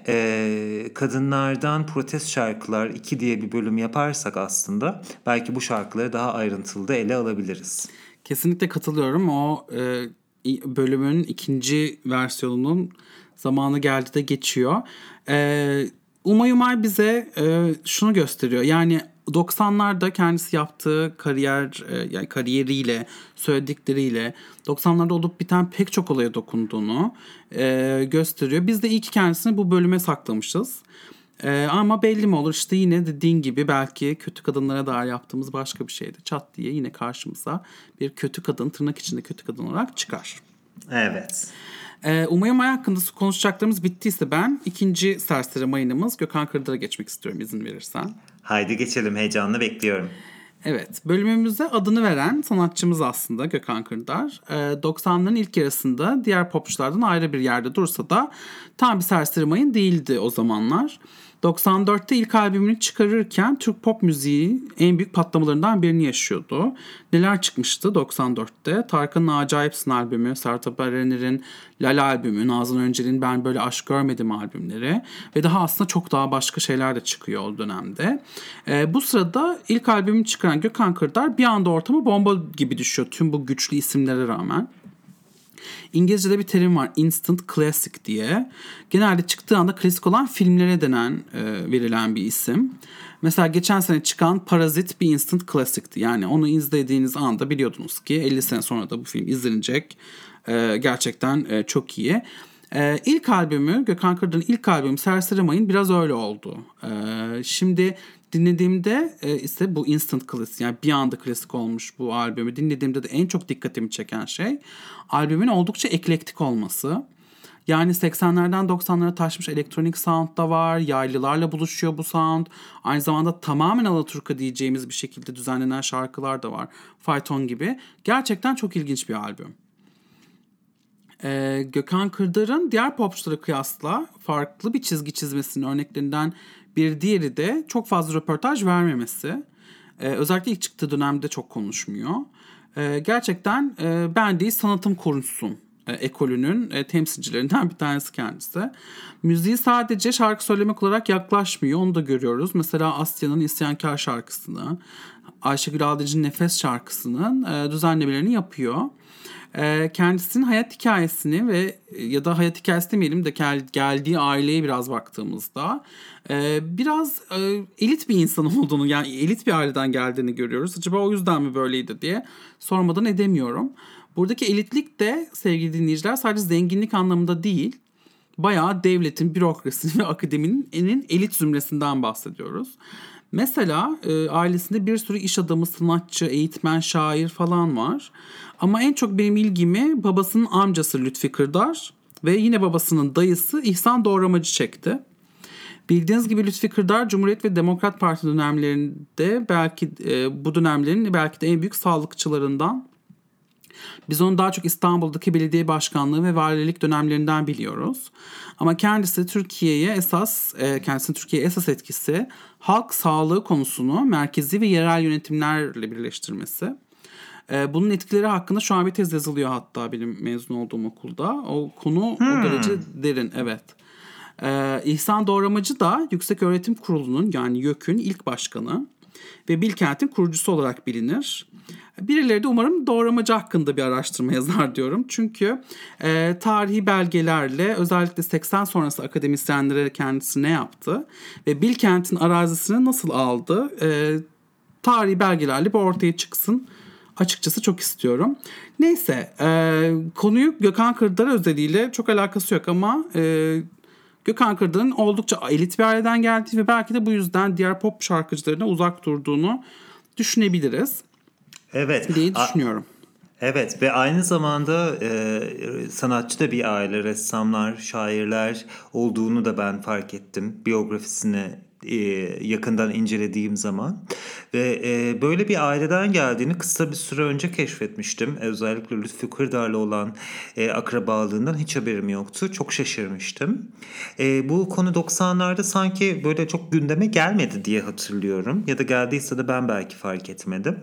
E, kadınlardan protest şarkılar 2 diye bir bölüm yaparsak aslında belki bu şarkıları daha ayrıntılı da ele alabiliriz. Kesinlikle katılıyorum. O e, bölümün ikinci versiyonunun zamanı geldi de geçiyor. E, Umay Umay bize e, şunu gösteriyor. Yani 90'larda kendisi yaptığı kariyer e, yani kariyeriyle, söyledikleriyle 90'larda olup biten pek çok olaya dokunduğunu e, gösteriyor. Biz de iyi ki kendisini bu bölüme saklamışız. Ee, ama belli mi olur işte yine dediğin gibi belki kötü kadınlara dair yaptığımız başka bir şeydi. Çat diye yine karşımıza bir kötü kadın tırnak içinde kötü kadın olarak çıkar. Evet. Ee, Umayım Ay hakkında konuşacaklarımız bittiyse ben ikinci serseri mayınımız Gökhan Kırdar'a geçmek istiyorum izin verirsen. Haydi geçelim heyecanla bekliyorum. Evet, bölümümüze adını veren sanatçımız aslında Gökhan Kırdar. Ee, 90'ların ilk yarısında diğer popçulardan ayrı bir yerde dursa da tam bir serseri mayın değildi o zamanlar. 94'te ilk albümünü çıkarırken Türk pop müziği en büyük patlamalarından birini yaşıyordu. Neler çıkmıştı 94'te? Tarkan'ın Acayipsin albümü, Sertab Erener'in Lala albümü, Nazan Öncel'in Ben Böyle Aşk Görmedim albümleri ve daha aslında çok daha başka şeyler de çıkıyor o dönemde. Ee, bu sırada ilk albümünü çıkaran Gökhan Kırdar bir anda ortamı bomba gibi düşüyor tüm bu güçlü isimlere rağmen. İngilizce'de bir terim var instant classic diye. Genelde çıktığı anda klasik olan filmlere denen e, verilen bir isim. Mesela geçen sene çıkan Parazit bir instant classic'ti. Yani onu izlediğiniz anda biliyordunuz ki 50 sene sonra da bu film izlenecek. E, gerçekten e, çok iyi. Ee, ilk albümü Gökhan Kırdar'ın ilk albümü Serseri Mayın biraz öyle oldu. Ee, şimdi dinlediğimde e, ise bu instant klasik yani bir anda klasik olmuş bu albümü dinlediğimde de en çok dikkatimi çeken şey albümün oldukça eklektik olması. Yani 80'lerden 90'lara taşmış elektronik sound da var. Yaylılarla buluşuyor bu sound. Aynı zamanda tamamen Alaturka diyeceğimiz bir şekilde düzenlenen şarkılar da var. Fayton gibi. Gerçekten çok ilginç bir albüm. Ee, Gökhan Kırdar'ın diğer popçulara kıyasla farklı bir çizgi çizmesinin örneklerinden bir diğeri de çok fazla röportaj vermemesi. Ee, özellikle ilk çıktığı dönemde çok konuşmuyor. Ee, gerçekten e, ben değil sanatım korunsun e, ekolünün e, temsilcilerinden bir tanesi kendisi. Müziği sadece şarkı söylemek olarak yaklaşmıyor. Onu da görüyoruz. Mesela Asya'nın İsyankar şarkısını, Ayşegül Aldırıcı'nın Nefes şarkısının e, düzenlemelerini yapıyor. E, kendisinin hayat hikayesini ve ya da hayat hikayesi demeyelim de gel, geldiği aileye biraz baktığımızda e, biraz e, elit bir insan *laughs* olduğunu yani elit bir aileden geldiğini görüyoruz. Acaba o yüzden mi böyleydi diye sormadan edemiyorum. Buradaki elitlik de sevgili dinleyiciler sadece zenginlik anlamında değil. Bayağı devletin, bürokrasinin ve akademinin elit zümresinden bahsediyoruz. Mesela e, ailesinde bir sürü iş adamı, sanatçı, eğitmen, şair falan var. Ama en çok benim ilgimi babasının amcası Lütfi Kırdar ve yine babasının dayısı İhsan Doğramacı çekti. Bildiğiniz gibi Lütfi Kırdar Cumhuriyet ve Demokrat Parti dönemlerinde belki e, bu dönemlerin belki de en büyük sağlıkçılarından. Biz onu daha çok İstanbul'daki belediye başkanlığı ve valilik dönemlerinden biliyoruz. Ama kendisi Türkiye'ye esas, e, kendisinin Türkiye'ye esas etkisi halk sağlığı konusunu merkezi ve yerel yönetimlerle birleştirmesi. E, bunun etkileri hakkında şu an bir tez yazılıyor hatta benim mezun olduğum okulda. O konu hmm. o derece derin evet. Ee, İhsan Doğramacı da Yüksek Öğretim Kurulu'nun yani YÖK'ün ilk başkanı ve Bilkent'in kurucusu olarak bilinir. Birileri de umarım doğramacı hakkında bir araştırma yazar diyorum. Çünkü e, tarihi belgelerle özellikle 80 sonrası akademisyenlere kendisi ne yaptı ve Bilkent'in arazisini nasıl aldı e, tarihi belgelerle bir ortaya çıksın Açıkçası çok istiyorum. Neyse e, konuyu Gökhan Kırdar özelliğiyle çok alakası yok ama e, Gökhan Kırdar'ın oldukça elit bir aileden geldiği ve belki de bu yüzden diğer pop şarkıcılarına uzak durduğunu düşünebiliriz. Evet. diye düşünüyorum. Evet ve aynı zamanda e, sanatçı da bir aile, ressamlar, şairler olduğunu da ben fark ettim biyografisini e, yakından incelediğim zaman ve e, böyle bir aileden geldiğini kısa bir süre önce keşfetmiştim. Özellikle Lütfü Kırdar'la olan e, akrabalığından hiç haberim yoktu. Çok şaşırmıştım. E, bu konu 90'larda sanki böyle çok gündeme gelmedi diye hatırlıyorum. Ya da geldiyse de ben belki fark etmedim.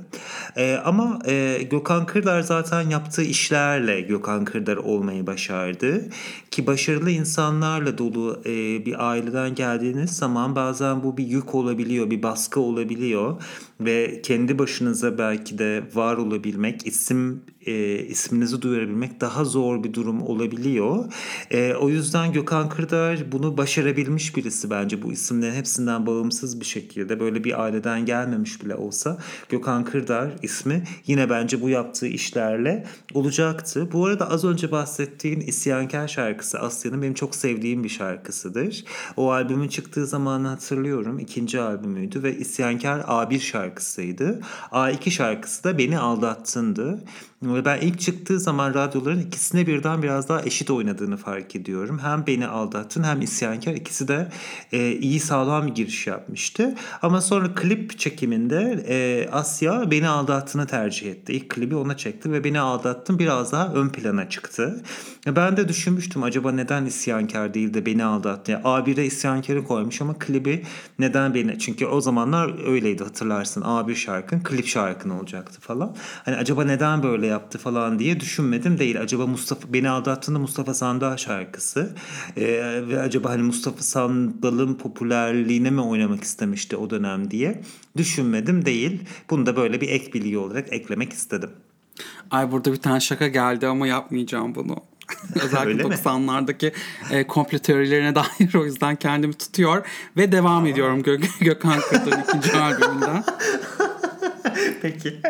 E, ama e, Gökhan Kırdar zaten yaptığı işlerle Gökhan Kırdar olmayı başardı. Ki başarılı insanlarla dolu e, bir aileden geldiğiniz zaman bazen bu bir yük olabiliyor, bir baskı olabiliyor ve kendi başınıza belki de var olabilmek, isim e, isminizi duyurabilmek daha zor bir durum olabiliyor. E, o yüzden Gökhan Kırdar bunu başarabilmiş birisi bence bu isimlerin hepsinden bağımsız bir şekilde böyle bir aileden gelmemiş bile olsa Gökhan Kırdar ismi yine bence bu yaptığı işlerle olacaktı. Bu arada az önce bahsettiğin İsyankar şarkısı Asya'nın benim çok sevdiğim bir şarkısıdır. O albümün çıktığı zamanı hatırlıyorum. ikinci albümüydü ve İsyankar A1 şarkısıydı. A2 şarkısı da Beni Aldattındı. Ve ben ilk çıktığı zaman radyoların ikisine birden biraz daha eşit oynadığını fark ediyorum. Hem Beni Aldattın hem İsyankar ikisi de e, iyi sağlam bir giriş yapmıştı. Ama sonra klip çekiminde e, Asya Beni Aldattın'ı tercih etti. İlk klibi ona çekti ve Beni Aldattın biraz daha ön plana çıktı. Ben de düşünmüştüm acaba neden İsyankar değil de Beni Aldattı. Yani A1'e İsyankar'ı koymuş ama klibi neden beni? Çünkü o zamanlar öyleydi hatırlarsın. A1 şarkın klip şarkın olacaktı falan. Hani acaba neden böyle yaptı falan diye düşünmedim değil. Acaba Mustafa beni aldattığında Mustafa Sandal şarkısı ee, ve acaba hani Mustafa Sandal'ın popülerliğine mi oynamak istemişti o dönem diye düşünmedim değil. Bunu da böyle bir ek bilgi olarak eklemek istedim. Ay burada bir tane şaka geldi ama yapmayacağım bunu. *laughs* Özellikle 90'lardaki e, komplo teorilerine *laughs* dair o yüzden kendimi tutuyor ve devam ediyorum Gö- Gökhan Kırdar'ın ikinci *laughs* albümünden. Peki.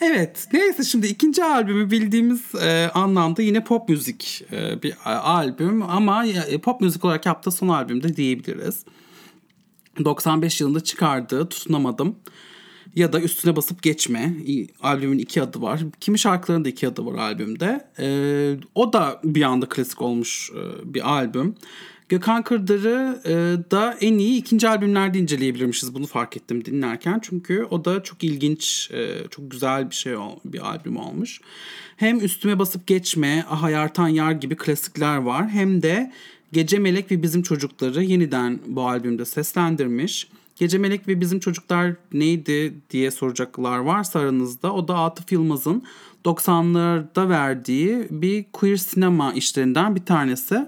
Evet neyse şimdi ikinci albümü bildiğimiz e, anlamda yine pop müzik e, bir albüm ama e, pop müzik olarak yaptığı son albümde diyebiliriz. 95 yılında çıkardığı Tutunamadım ya da Üstüne Basıp Geçme albümün iki adı var. Kimi şarkıların da iki adı var albümde. E, o da bir anda klasik olmuş e, bir albüm. Gökhan Kırdar'ı e, da en iyi ikinci albümlerde inceleyebilirmişiz bunu fark ettim dinlerken. Çünkü o da çok ilginç, e, çok güzel bir şey bir albüm olmuş. Hem Üstüme Basıp Geçme, Aha Yartan Yar gibi klasikler var. Hem de Gece Melek ve Bizim Çocukları yeniden bu albümde seslendirmiş. Gece Melek ve Bizim Çocuklar neydi diye soracaklar varsa aranızda. O da Atıf Yılmaz'ın 90'larda verdiği bir queer sinema işlerinden bir tanesi.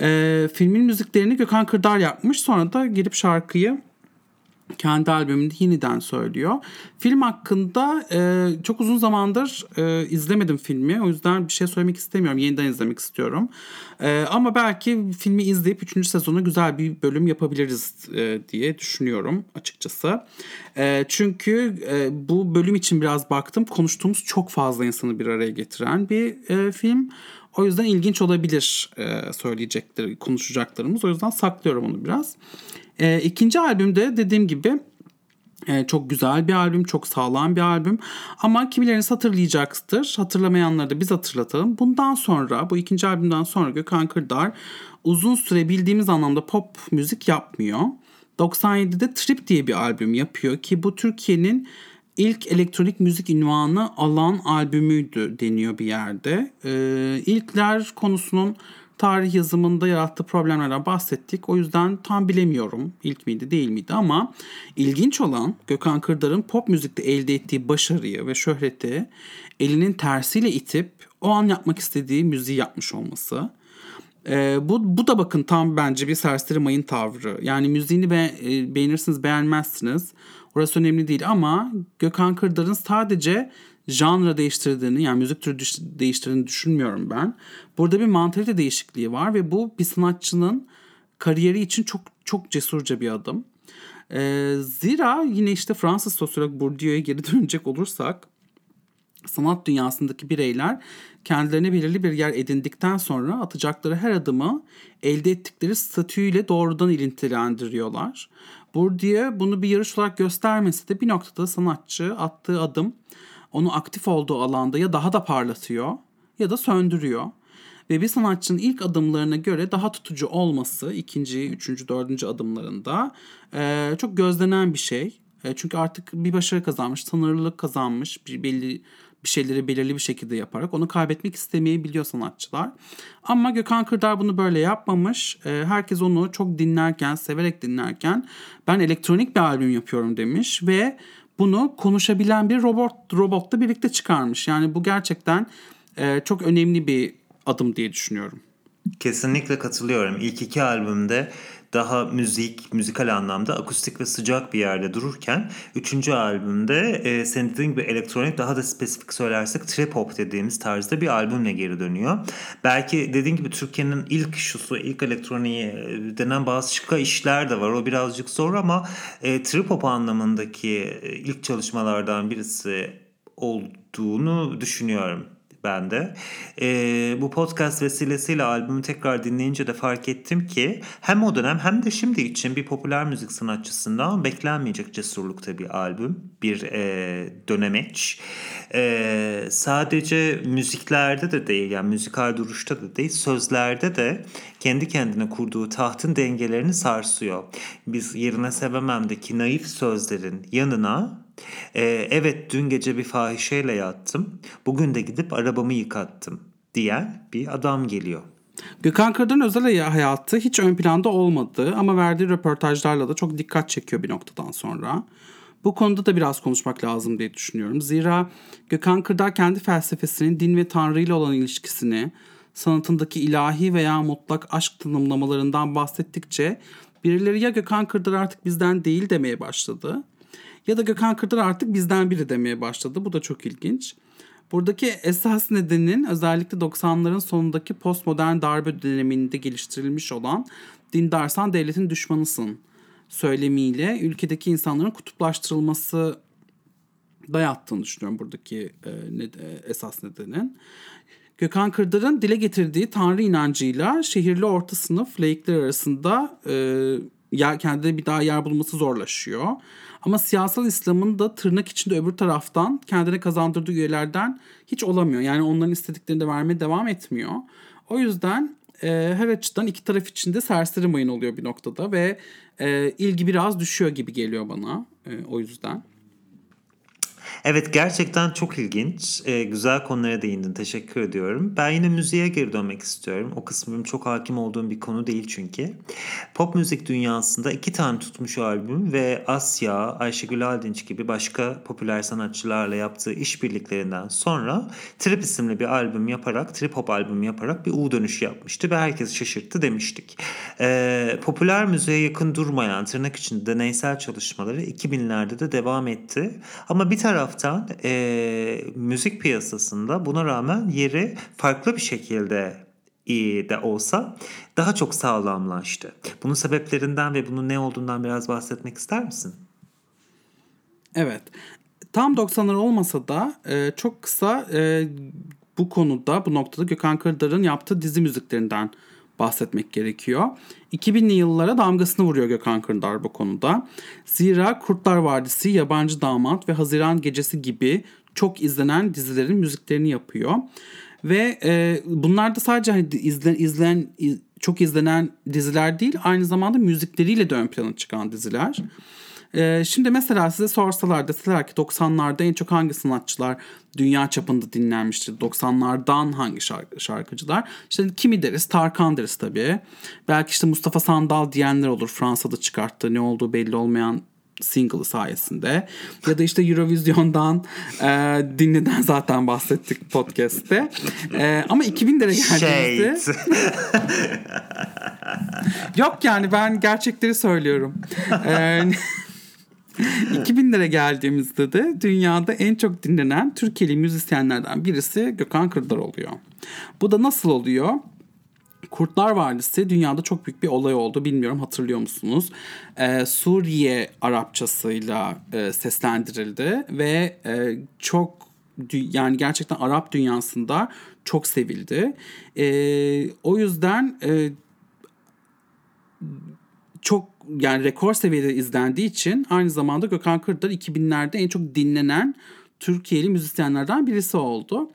E, filmin müziklerini Gökhan Kırdar yapmış. Sonra da gelip şarkıyı kendi albümünde yeniden söylüyor. Film hakkında e, çok uzun zamandır e, izlemedim filmi. O yüzden bir şey söylemek istemiyorum. Yeniden izlemek istiyorum. E, ama belki filmi izleyip 3. sezona güzel bir bölüm yapabiliriz e, diye düşünüyorum açıkçası. E, çünkü e, bu bölüm için biraz baktım. Konuştuğumuz çok fazla insanı bir araya getiren bir e, film. O yüzden ilginç olabilir e, söyleyecekleri, konuşacaklarımız. O yüzden saklıyorum onu biraz. E, ikinci albümde dediğim gibi e, çok güzel bir albüm, çok sağlam bir albüm. Ama kimileriniz hatırlayacaktır. Hatırlamayanları da biz hatırlatalım. Bundan sonra, bu ikinci albümden sonra Gökhan Kırdar uzun süre bildiğimiz anlamda pop müzik yapmıyor. 97'de Trip diye bir albüm yapıyor ki bu Türkiye'nin ilk elektronik müzik ünvanı alan albümüydü deniyor bir yerde. Ee, ilkler konusunun tarih yazımında yarattığı problemlerden bahsettik. O yüzden tam bilemiyorum ilk miydi değil miydi ama ilginç olan Gökhan Kırdar'ın pop müzikte elde ettiği başarıyı ve şöhreti elinin tersiyle itip o an yapmak istediği müziği yapmış olması. Ee, bu, bu da bakın tam bence bir serseri mayın tavrı. Yani müziğini be, e, beğenirsiniz beğenmezsiniz. Orası önemli değil ama Gökhan Kırdar'ın sadece janra değiştirdiğini yani müzik türü değiştirdiğini düşünmüyorum ben. Burada bir mantalite değişikliği var ve bu bir sanatçının kariyeri için çok çok cesurca bir adım. Ee, zira yine işte Fransız sosyolog Bourdieu'ya geri *laughs* dönecek olursak sanat dünyasındaki bireyler kendilerine belirli bir yer edindikten sonra atacakları her adımı elde ettikleri statüyle doğrudan ilintilendiriyorlar. Bourdieu bunu bir yarış olarak göstermesi de bir noktada sanatçı attığı adım onu aktif olduğu alanda ya daha da parlatıyor ya da söndürüyor. Ve bir sanatçının ilk adımlarına göre daha tutucu olması ikinci, üçüncü, dördüncü adımlarında e, çok gözlenen bir şey. E, çünkü artık bir başarı kazanmış, tanırlılık kazanmış, bir belli bir şeyleri belirli bir şekilde yaparak onu kaybetmek istemeyebiliyor sanatçılar. Ama Gökhan Kırdar bunu böyle yapmamış. E, herkes onu çok dinlerken, severek dinlerken ben elektronik bir albüm yapıyorum demiş ve bunu konuşabilen bir robot robotla birlikte çıkarmış. Yani bu gerçekten e, çok önemli bir adım diye düşünüyorum. Kesinlikle katılıyorum. İlk iki albümde daha müzik, müzikal anlamda akustik ve sıcak bir yerde dururken üçüncü albümde e, senin dediğin gibi elektronik daha da spesifik söylersek trip hop dediğimiz tarzda bir albümle geri dönüyor. Belki dediğin gibi Türkiye'nin ilk şusu, ilk elektroniği e, denen bazı şıkka işler de var. O birazcık zor ama e, trip hop anlamındaki e, ilk çalışmalardan birisi olduğunu düşünüyorum ben de. E, bu podcast vesilesiyle albümü tekrar dinleyince de fark ettim ki hem o dönem hem de şimdi için bir popüler müzik sanatçısından beklenmeyecek cesurlukta bir albüm. Bir e, dönemeç. E, sadece müziklerde de değil yani müzikal duruşta da değil sözlerde de kendi kendine kurduğu tahtın dengelerini sarsıyor. Biz yerine sevememdeki naif sözlerin yanına ee, evet dün gece bir fahişeyle yattım. Bugün de gidip arabamı yıkattım diyen bir adam geliyor. Gökhan Kırdar'ın özel hayatı hiç ön planda olmadı ama verdiği röportajlarla da çok dikkat çekiyor bir noktadan sonra. Bu konuda da biraz konuşmak lazım diye düşünüyorum. Zira Gökhan Kırdar kendi felsefesinin din ve Tanrı ile olan ilişkisini, sanatındaki ilahi veya mutlak aşk tanımlamalarından bahsettikçe birileri ya Gökhan Kırdar artık bizden değil demeye başladı ya da Gökhan Kırdar artık bizden biri demeye başladı. Bu da çok ilginç. Buradaki esas nedenin özellikle 90'ların sonundaki postmodern darbe döneminde geliştirilmiş olan dindarsan devletin düşmanısın söylemiyle ülkedeki insanların kutuplaştırılması dayattığını düşünüyorum buradaki e, ne, e, esas nedenin. Gökhan Kırdar'ın dile getirdiği tanrı inancıyla şehirli orta sınıf laikler arasında e, yer, kendine bir daha yer bulması zorlaşıyor. Ama siyasal İslam'ın da tırnak içinde öbür taraftan kendine kazandırdığı üyelerden hiç olamıyor. Yani onların istediklerini de vermeye devam etmiyor. O yüzden e, her açıdan iki taraf içinde serseri mayın oluyor bir noktada ve e, ilgi biraz düşüyor gibi geliyor bana e, o yüzden. Evet gerçekten çok ilginç. Ee, güzel konulara değindin. Teşekkür ediyorum. Ben yine müziğe geri dönmek istiyorum. O kısmım çok hakim olduğum bir konu değil çünkü. Pop müzik dünyasında iki tane tutmuş albüm ve Asya, Ayşegül Aldinç gibi başka popüler sanatçılarla yaptığı işbirliklerinden sonra Trip isimli bir albüm yaparak, trip hop albüm yaparak bir U dönüşü yapmıştı ve herkes şaşırttı demiştik. Ee, popüler müziğe yakın durmayan tırnak içinde deneysel çalışmaları 2000'lerde de devam etti. Ama bir taraf taraftan e, müzik piyasasında buna rağmen yeri farklı bir şekilde de olsa daha çok sağlamlaştı. Bunun sebeplerinden ve bunun ne olduğundan biraz bahsetmek ister misin? Evet. Tam 90'lar olmasa da e, çok kısa e, bu konuda bu noktada Gökhan Kırdar'ın yaptığı dizi müziklerinden bahsetmek gerekiyor. 2000'li yıllara damgasını vuruyor Gökhan Kırındar bu konuda. Zira Kurtlar Vadisi, Yabancı Damat ve Haziran Gecesi gibi çok izlenen dizilerin müziklerini yapıyor. Ve e, bunlar da sadece hani izlen, izlen, iz, çok izlenen diziler değil aynı zamanda müzikleriyle de ön plana çıkan diziler. Ee, şimdi mesela size sorsalar deseler ki 90'larda en çok hangi sanatçılar dünya çapında dinlenmiştir? 90'lardan hangi şarkı, şarkıcılar? İşte kimi deriz? Tarkan deriz tabii. Belki işte Mustafa Sandal diyenler olur. Fransa'da çıkarttığı ne olduğu belli olmayan single'ı sayesinde ya da işte Eurovision'dan e, dinleden zaten bahsettik podcast'te. E, ama 2000'lere geldiğimizde Yok yani ben gerçekleri söylüyorum. *laughs* E, *laughs* 2000'lere geldiğimizde de dünyada en çok dinlenen Türkiye'li müzisyenlerden birisi Gökhan Kırdar oluyor. Bu da nasıl oluyor? Kurtlar Vadisi dünyada çok büyük bir olay oldu. Bilmiyorum hatırlıyor musunuz? Ee, Suriye Arapçasıyla e, seslendirildi ve e, çok yani gerçekten Arap dünyasında çok sevildi. E, o yüzden e, çok yani rekor seviyede izlendiği için aynı zamanda Gökhan Kırdar 2000'lerde en çok dinlenen Türkiye'li müzisyenlerden birisi oldu.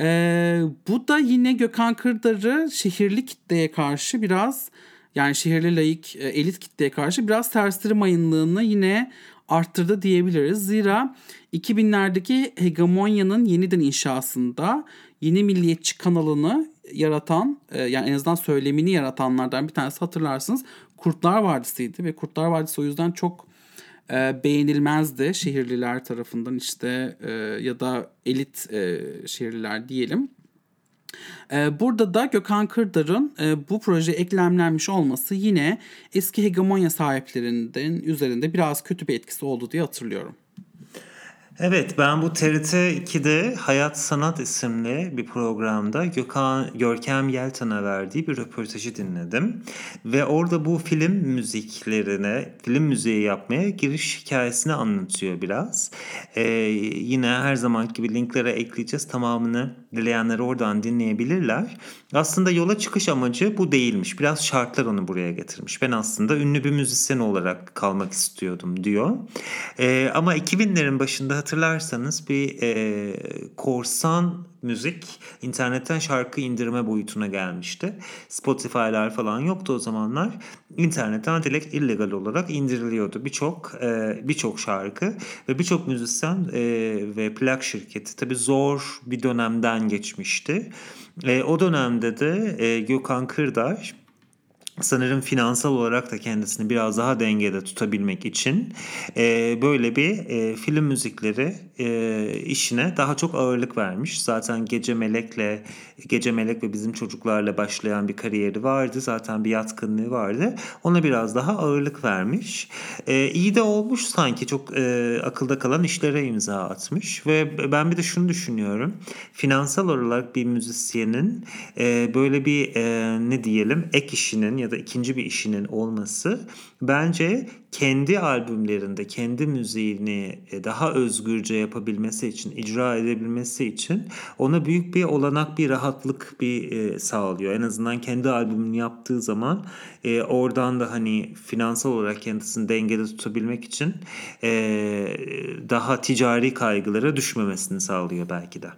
Ee, bu da yine Gökhan Kırdar'ı şehirli kitleye karşı biraz yani şehirli layık e, elit kitleye karşı biraz tersleri mayınlığını yine arttırdı diyebiliriz. Zira 2000'lerdeki hegemonyanın yeniden inşasında yeni milliyetçi kanalını yaratan e, yani en azından söylemini yaratanlardan bir tanesi hatırlarsınız Kurtlar Vadisi'ydi ve Kurtlar Vadisi o yüzden çok e, beğenilmezdi şehirliler tarafından işte e, ya da elit e, şehirliler diyelim. E, burada da Gökhan Kırdar'ın e, bu proje eklemlenmiş olması yine eski hegemonya sahiplerinden üzerinde biraz kötü bir etkisi oldu diye hatırlıyorum. Evet ben bu TRT 2'de Hayat Sanat isimli bir programda Gökhan, Görkem Yeltan'a verdiği bir röportajı dinledim. Ve orada bu film müziklerine, film müziği yapmaya giriş hikayesini anlatıyor biraz. Ee, yine her zaman gibi linklere ekleyeceğiz. Tamamını dileyenler oradan dinleyebilirler. Aslında yola çıkış amacı bu değilmiş. Biraz şartlar onu buraya getirmiş. Ben aslında ünlü bir müzisyen olarak kalmak istiyordum diyor. Ee, ama 2000'lerin başında hatırlarsanız bir e, korsan müzik internetten şarkı indirme boyutuna gelmişti. Spotify'lar falan yoktu o zamanlar. İnternetten direkt illegal olarak indiriliyordu birçok e, birçok şarkı ve birçok müzisyen e, ve plak şirketi tabi zor bir dönemden geçmişti. E, o dönemde de e, Gökhan Kırdar sanırım finansal olarak da kendisini biraz daha dengede tutabilmek için e, böyle bir e, film müzikleri e, işine daha çok ağırlık vermiş. Zaten Gece Melek'le Gece Melek ve bizim çocuklarla başlayan bir kariyeri vardı. Zaten bir yatkınlığı vardı. Ona biraz daha ağırlık vermiş. E, iyi de olmuş sanki çok e, akılda kalan işlere imza atmış ve ben bir de şunu düşünüyorum. Finansal olarak bir müzisyenin e, böyle bir e, ne diyelim ek işinin ya da ikinci bir işinin olması bence kendi albümlerinde kendi müziğini e, daha özgürce yapabilmesi için, icra edebilmesi için ona büyük bir olanak, bir rahatlık bir e, sağlıyor. En azından kendi albümünü yaptığı zaman e, oradan da hani finansal olarak kendisini dengede tutabilmek için e, daha ticari kaygılara düşmemesini sağlıyor belki de.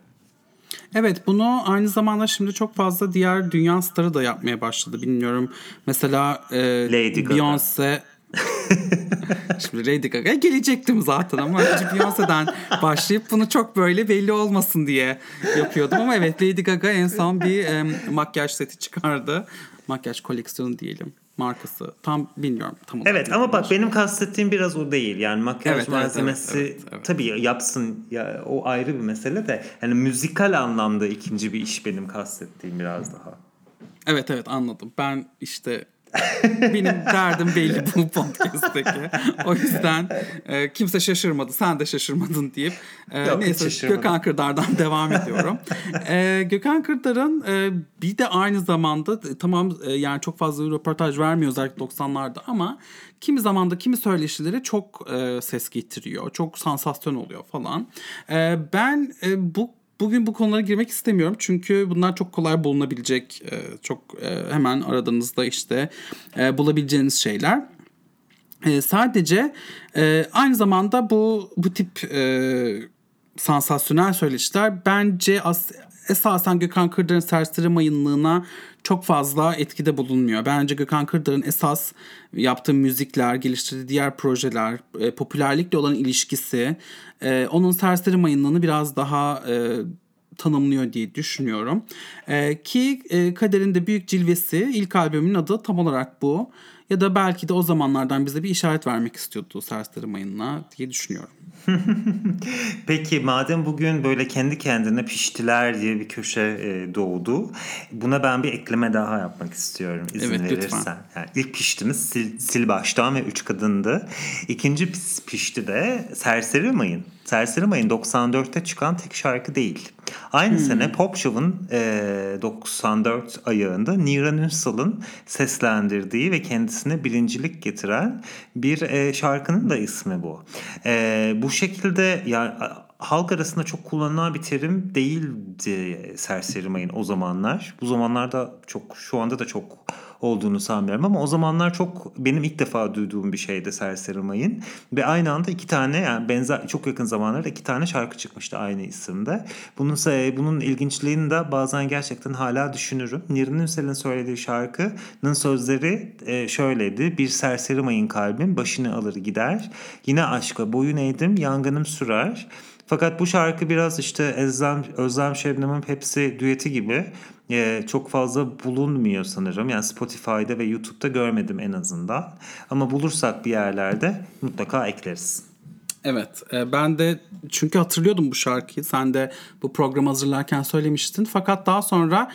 Evet bunu aynı zamanda şimdi çok fazla diğer dünya starı da yapmaya başladı. Bilmiyorum mesela e, Beyoncé *laughs* Şimdi Lady Gaga'ya gelecektim zaten ama önce Beyoncé'den başlayıp bunu çok böyle belli olmasın diye yapıyordum. Ama evet Lady Gaga en son bir e, makyaj seti çıkardı. Makyaj koleksiyonu diyelim markası. Tam bilmiyorum tam olarak. Evet ama bak benim kastettiğim biraz o değil. Yani makyaj evet, malzemesi evet, evet, evet. tabii yapsın ya o ayrı bir mesele de yani müzikal anlamda ikinci bir iş benim kastettiğim biraz daha. Evet evet anladım. Ben işte benim derdim belli bu *laughs* podcast'teki. O yüzden e, kimse şaşırmadı. Sen de şaşırmadın deyip e, Yok, neyse Gökhan Kırdar'dan *laughs* devam ediyorum. E, Gökhan Kırdar'ın e, bir de aynı zamanda e, tamam e, yani çok fazla röportaj vermiyor özellikle 90'larda ama kimi zamanda kimi söyleşileri çok e, ses getiriyor. Çok sansasyon oluyor falan. E, ben e, bu Bugün bu konulara girmek istemiyorum çünkü bunlar çok kolay bulunabilecek, e, çok e, hemen aradığınızda işte e, bulabileceğiniz şeyler. Sadece aynı zamanda bu bu tip sansasyonel söyleşiler bence as esasen Gökhan Kırdar'ın serseri mayınlığına çok fazla etkide bulunmuyor. Bence Gökhan Kırdar'ın esas yaptığı müzikler, geliştirdiği diğer projeler, e, popülerlikle olan ilişkisi e, onun serseri mayınlığını biraz daha e, tanımlıyor diye düşünüyorum. E, ki e, Kader'in de büyük cilvesi ilk albümün adı tam olarak bu. Ya da belki de o zamanlardan bize bir işaret vermek istiyordu Serseri Mayın'la diye düşünüyorum. *laughs* Peki madem bugün böyle kendi kendine piştiler diye bir köşe e, doğdu. Buna ben bir ekleme daha yapmak istiyorum izin evet, verirsen. Lütfen. Yani ilk piştiniz sil, sil baştan ve üç kadındı. İkinci pişti de Serseri Mayın. Serseri Mayın 94'te çıkan tek şarkı değil. Aynı hmm. sene Pop Show'un e, 94 ayağında Niran Ünsal'ın seslendirdiği ve kendisine birincilik getiren bir e, şarkının da ismi bu. E, bu şekilde yani halk arasında çok kullanılan bir terim değildi serseri mayın o zamanlar. Bu zamanlarda çok şu anda da çok olduğunu sanmıyorum ama o zamanlar çok benim ilk defa duyduğum bir şeydi Serseri Mayın. Ve aynı anda iki tane yani benzer çok yakın zamanlarda iki tane şarkı çıkmıştı aynı isimde. Bunun bunun ilginçliğini de bazen gerçekten hala düşünürüm. Nir'in Ünsel'in söylediği şarkının sözleri e, şöyleydi. Bir serseri mayın kalbim başını alır gider. Yine aşka boyun eğdim yangınım sürer. Fakat bu şarkı biraz işte Özlem, Özlem Şebnem'in hepsi düeti gibi e, çok fazla bulunmuyor sanırım. Yani Spotify'da ve YouTube'da görmedim en azından. Ama bulursak bir yerlerde mutlaka ekleriz. Evet e, ben de çünkü hatırlıyordum bu şarkıyı. Sen de bu programı hazırlarken söylemiştin. Fakat daha sonra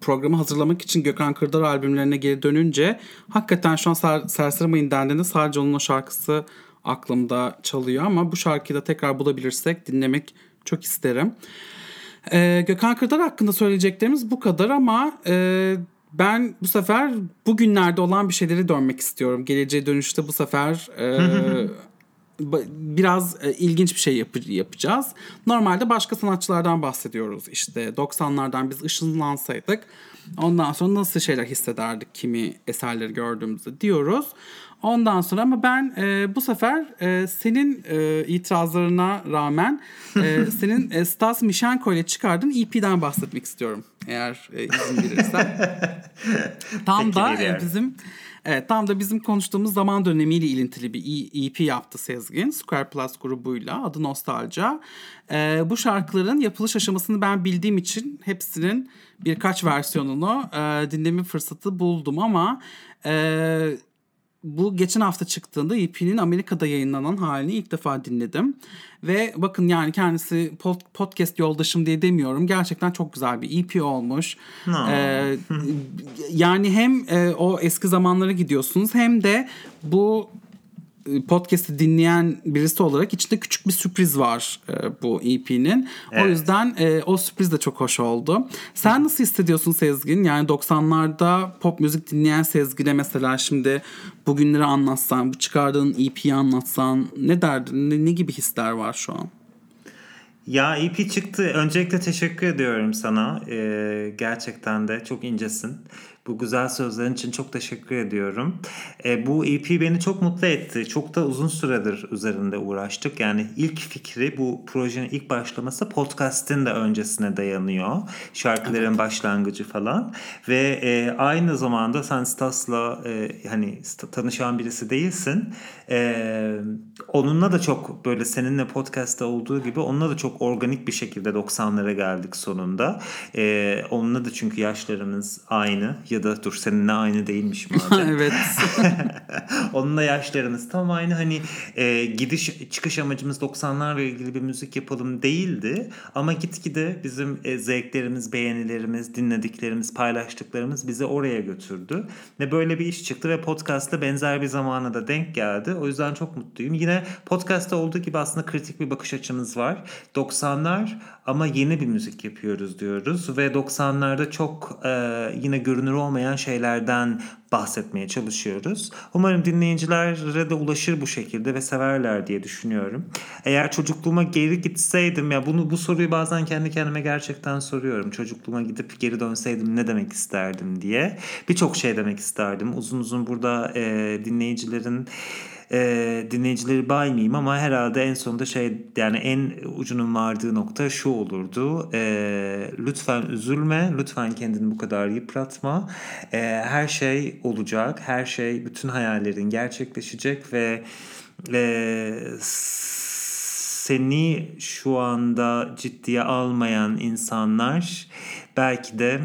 programı hazırlamak için Gökhan Kırdar albümlerine geri dönünce hakikaten şu an Ser Serseri Mayın dendiğinde sadece onun o şarkısı aklımda çalıyor ama bu şarkıyı da tekrar bulabilirsek dinlemek çok isterim. Ee, Gökhan Kırdar hakkında söyleyeceklerimiz bu kadar ama e, ben bu sefer bugünlerde olan bir şeyleri dönmek istiyorum. Geleceğe dönüşte bu sefer e, *laughs* biraz e, ilginç bir şey yap- yapacağız. Normalde başka sanatçılardan bahsediyoruz. İşte 90'lardan biz ışınlansaydık ondan sonra nasıl şeyler hissederdik kimi eserleri gördüğümüzde diyoruz. Ondan sonra ama ben e, bu sefer e, senin e, itirazlarına rağmen e, *laughs* senin e, Stas Mişenko ile çıkardığın EP'den bahsetmek istiyorum. Eğer e, izin verirsen. *laughs* Tam Peki, da e, bizim Evet tam da bizim konuştuğumuz zaman dönemiyle ilintili bir EP yaptı Sezgin. Square Plus grubuyla adı Nostalja. Ee, bu şarkıların yapılış aşamasını ben bildiğim için hepsinin birkaç versiyonunu e, dinleme fırsatı buldum ama... E, bu geçen hafta çıktığında EP'nin Amerika'da yayınlanan halini ilk defa dinledim. Ve bakın yani kendisi pod, podcast yoldaşım diye demiyorum. Gerçekten çok güzel bir EP olmuş. No. Ee, yani hem e, o eski zamanlara gidiyorsunuz hem de bu podcast'i dinleyen birisi olarak içinde küçük bir sürpriz var e, bu EP'nin. Evet. O yüzden e, o sürpriz de çok hoş oldu. Sen nasıl hissediyorsun Sezgin? Yani 90'larda pop müzik dinleyen Sezgin'e mesela şimdi bugünleri anlatsan, bu çıkardığın EP'yi anlatsan ne derdin? Ne, ne gibi hisler var şu an? Ya EP çıktı. Öncelikle teşekkür ediyorum sana. Ee, gerçekten de çok incesin. Bu güzel sözlerin için çok teşekkür ediyorum. E, bu EP beni çok mutlu etti. Çok da uzun süredir üzerinde uğraştık. Yani ilk fikri bu projenin ilk başlaması podcast'in de öncesine dayanıyor. Şarkıların evet. başlangıcı falan. Ve e, aynı zamanda sen Stas'la e, hani tanışan birisi değilsin. E, onunla da çok böyle seninle podcast'ta olduğu gibi onunla da çok organik bir şekilde 90'lara geldik sonunda. E, onunla da çünkü yaşlarımız aynı ya da dur seninle aynı değilmiş *laughs* madem. evet. *laughs* Onunla yaşlarınız tam aynı hani e, gidiş çıkış amacımız 90'larla ilgili bir müzik yapalım değildi. Ama gitgide bizim e, zevklerimiz, beğenilerimiz, dinlediklerimiz, paylaştıklarımız bizi oraya götürdü. Ve böyle bir iş çıktı ve podcast'ta benzer bir zamana da denk geldi. O yüzden çok mutluyum. Yine podcast'ta olduğu gibi aslında kritik bir bakış açımız var. 90'lar ama yeni bir müzik yapıyoruz diyoruz ve 90'larda çok e, yine görünür olmayan şeylerden bahsetmeye çalışıyoruz. Umarım dinleyicilere de ulaşır bu şekilde ve severler diye düşünüyorum. Eğer çocukluğuma geri gitseydim ya bunu bu soruyu bazen kendi kendime gerçekten soruyorum. Çocukluğuma gidip geri dönseydim ne demek isterdim diye. Birçok şey demek isterdim. Uzun uzun burada e, dinleyicilerin e, dinleyicileri baymayayım ama herhalde en sonunda şey yani en ucunun vardığı nokta şu olurdu. E, lütfen üzülme, lütfen kendini bu kadar yıpratma. E, her şey olacak, her şey, bütün hayallerin gerçekleşecek ve e, seni şu anda ciddiye almayan insanlar belki de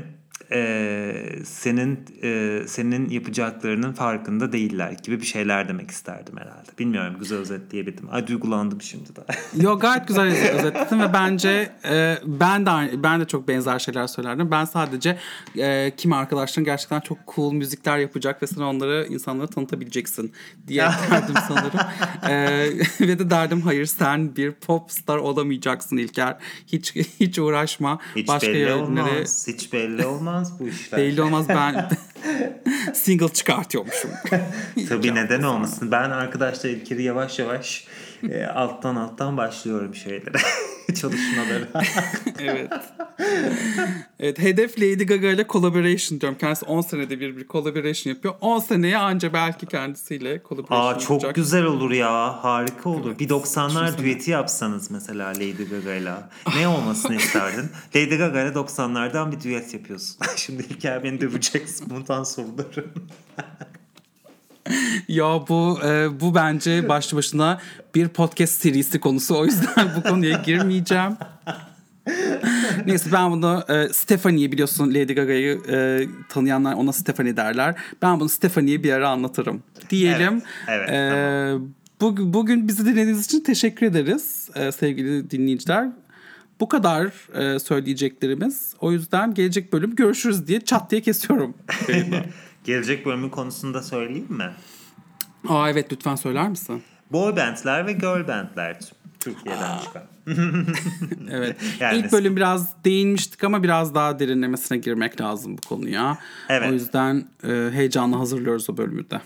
e, senin e, senin yapacaklarının farkında değiller gibi bir şeyler demek isterdim herhalde. Bilmiyorum güzel özetleyebildim. Ay duygulandım şimdi de. *laughs* Yok gayet güzel özetledin ve bence e, ben de ben de çok benzer şeyler söylerdim. Ben sadece e, kim arkadaşların gerçekten çok cool müzikler yapacak ve sen onları insanlara tanıtabileceksin diye derdim sanırım. e, *laughs* ve de derdim hayır sen bir pop star olamayacaksın İlker. Hiç hiç uğraşma. Hiç Başka belli yönleri... olmaz. Hiç belli olmaz olmaz bu işler. Belli olmaz ben *laughs* single çıkartıyormuşum. *laughs* Tabii neden olmasın. Ben arkadaşlar İlker'i yavaş yavaş e, alttan alttan başlıyorum şeylere. *laughs* *laughs* çalışmaları. *laughs* evet. evet. Hedef Lady Gaga ile collaboration diyorum. Kendisi 10 senede bir bir collaboration yapıyor. 10 seneye anca belki kendisiyle collaboration Aa çok yapacak. güzel olur ya. Harika olur. Evet. Bir 90'lar Düşünsene. düeti yapsanız mesela Lady Gaga'yla. Ne olmasını isterdin? *laughs* Lady Gaga ile 90'lardan bir düet yapıyorsun. Şimdi İlker beni dövecek spontan soruları. Ya bu e, bu bence başlı başına bir podcast serisi konusu. O yüzden bu konuya girmeyeceğim. Neyse ben bunu e, Stephanie'yi biliyorsun Lady Gaga'yı e, tanıyanlar ona Stephanie derler. Ben bunu Stephanie'ye bir ara anlatırım. Diyelim. Evet, evet, E, bu- bugün bizi dinlediğiniz için teşekkür ederiz e, sevgili dinleyiciler. Bu kadar e, söyleyeceklerimiz. O yüzden gelecek bölüm görüşürüz diye çat diye kesiyorum. *laughs* Gelecek bölümün konusunu da söyleyeyim mi? Aa evet lütfen söyler misin? Boy bandler ve girl bandler Türkiye'den çıkan. *laughs* Evet. *laughs* Yani- İlk bölüm biraz değinmiştik ama biraz daha derinlemesine girmek lazım bu konuya. Evet. O yüzden e, heyecanla hazırlıyoruz o bölümü de.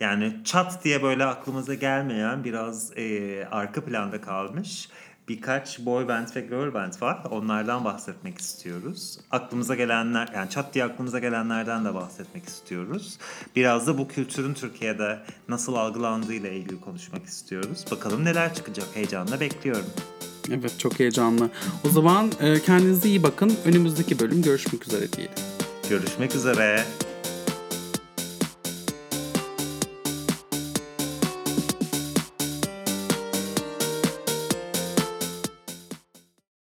Yani çat diye böyle aklımıza gelmeyen biraz e, arka planda kalmış birkaç boy band ve girl band var. Onlardan bahsetmek istiyoruz. Aklımıza gelenler yani çat diye aklımıza gelenlerden de bahsetmek istiyoruz. Biraz da bu kültürün Türkiye'de nasıl algılandığıyla ilgili konuşmak istiyoruz. Bakalım neler çıkacak heyecanla bekliyorum. Evet çok heyecanlı. O zaman e, kendinize iyi bakın. Önümüzdeki bölüm görüşmek üzere diyelim. Görüşmek üzere.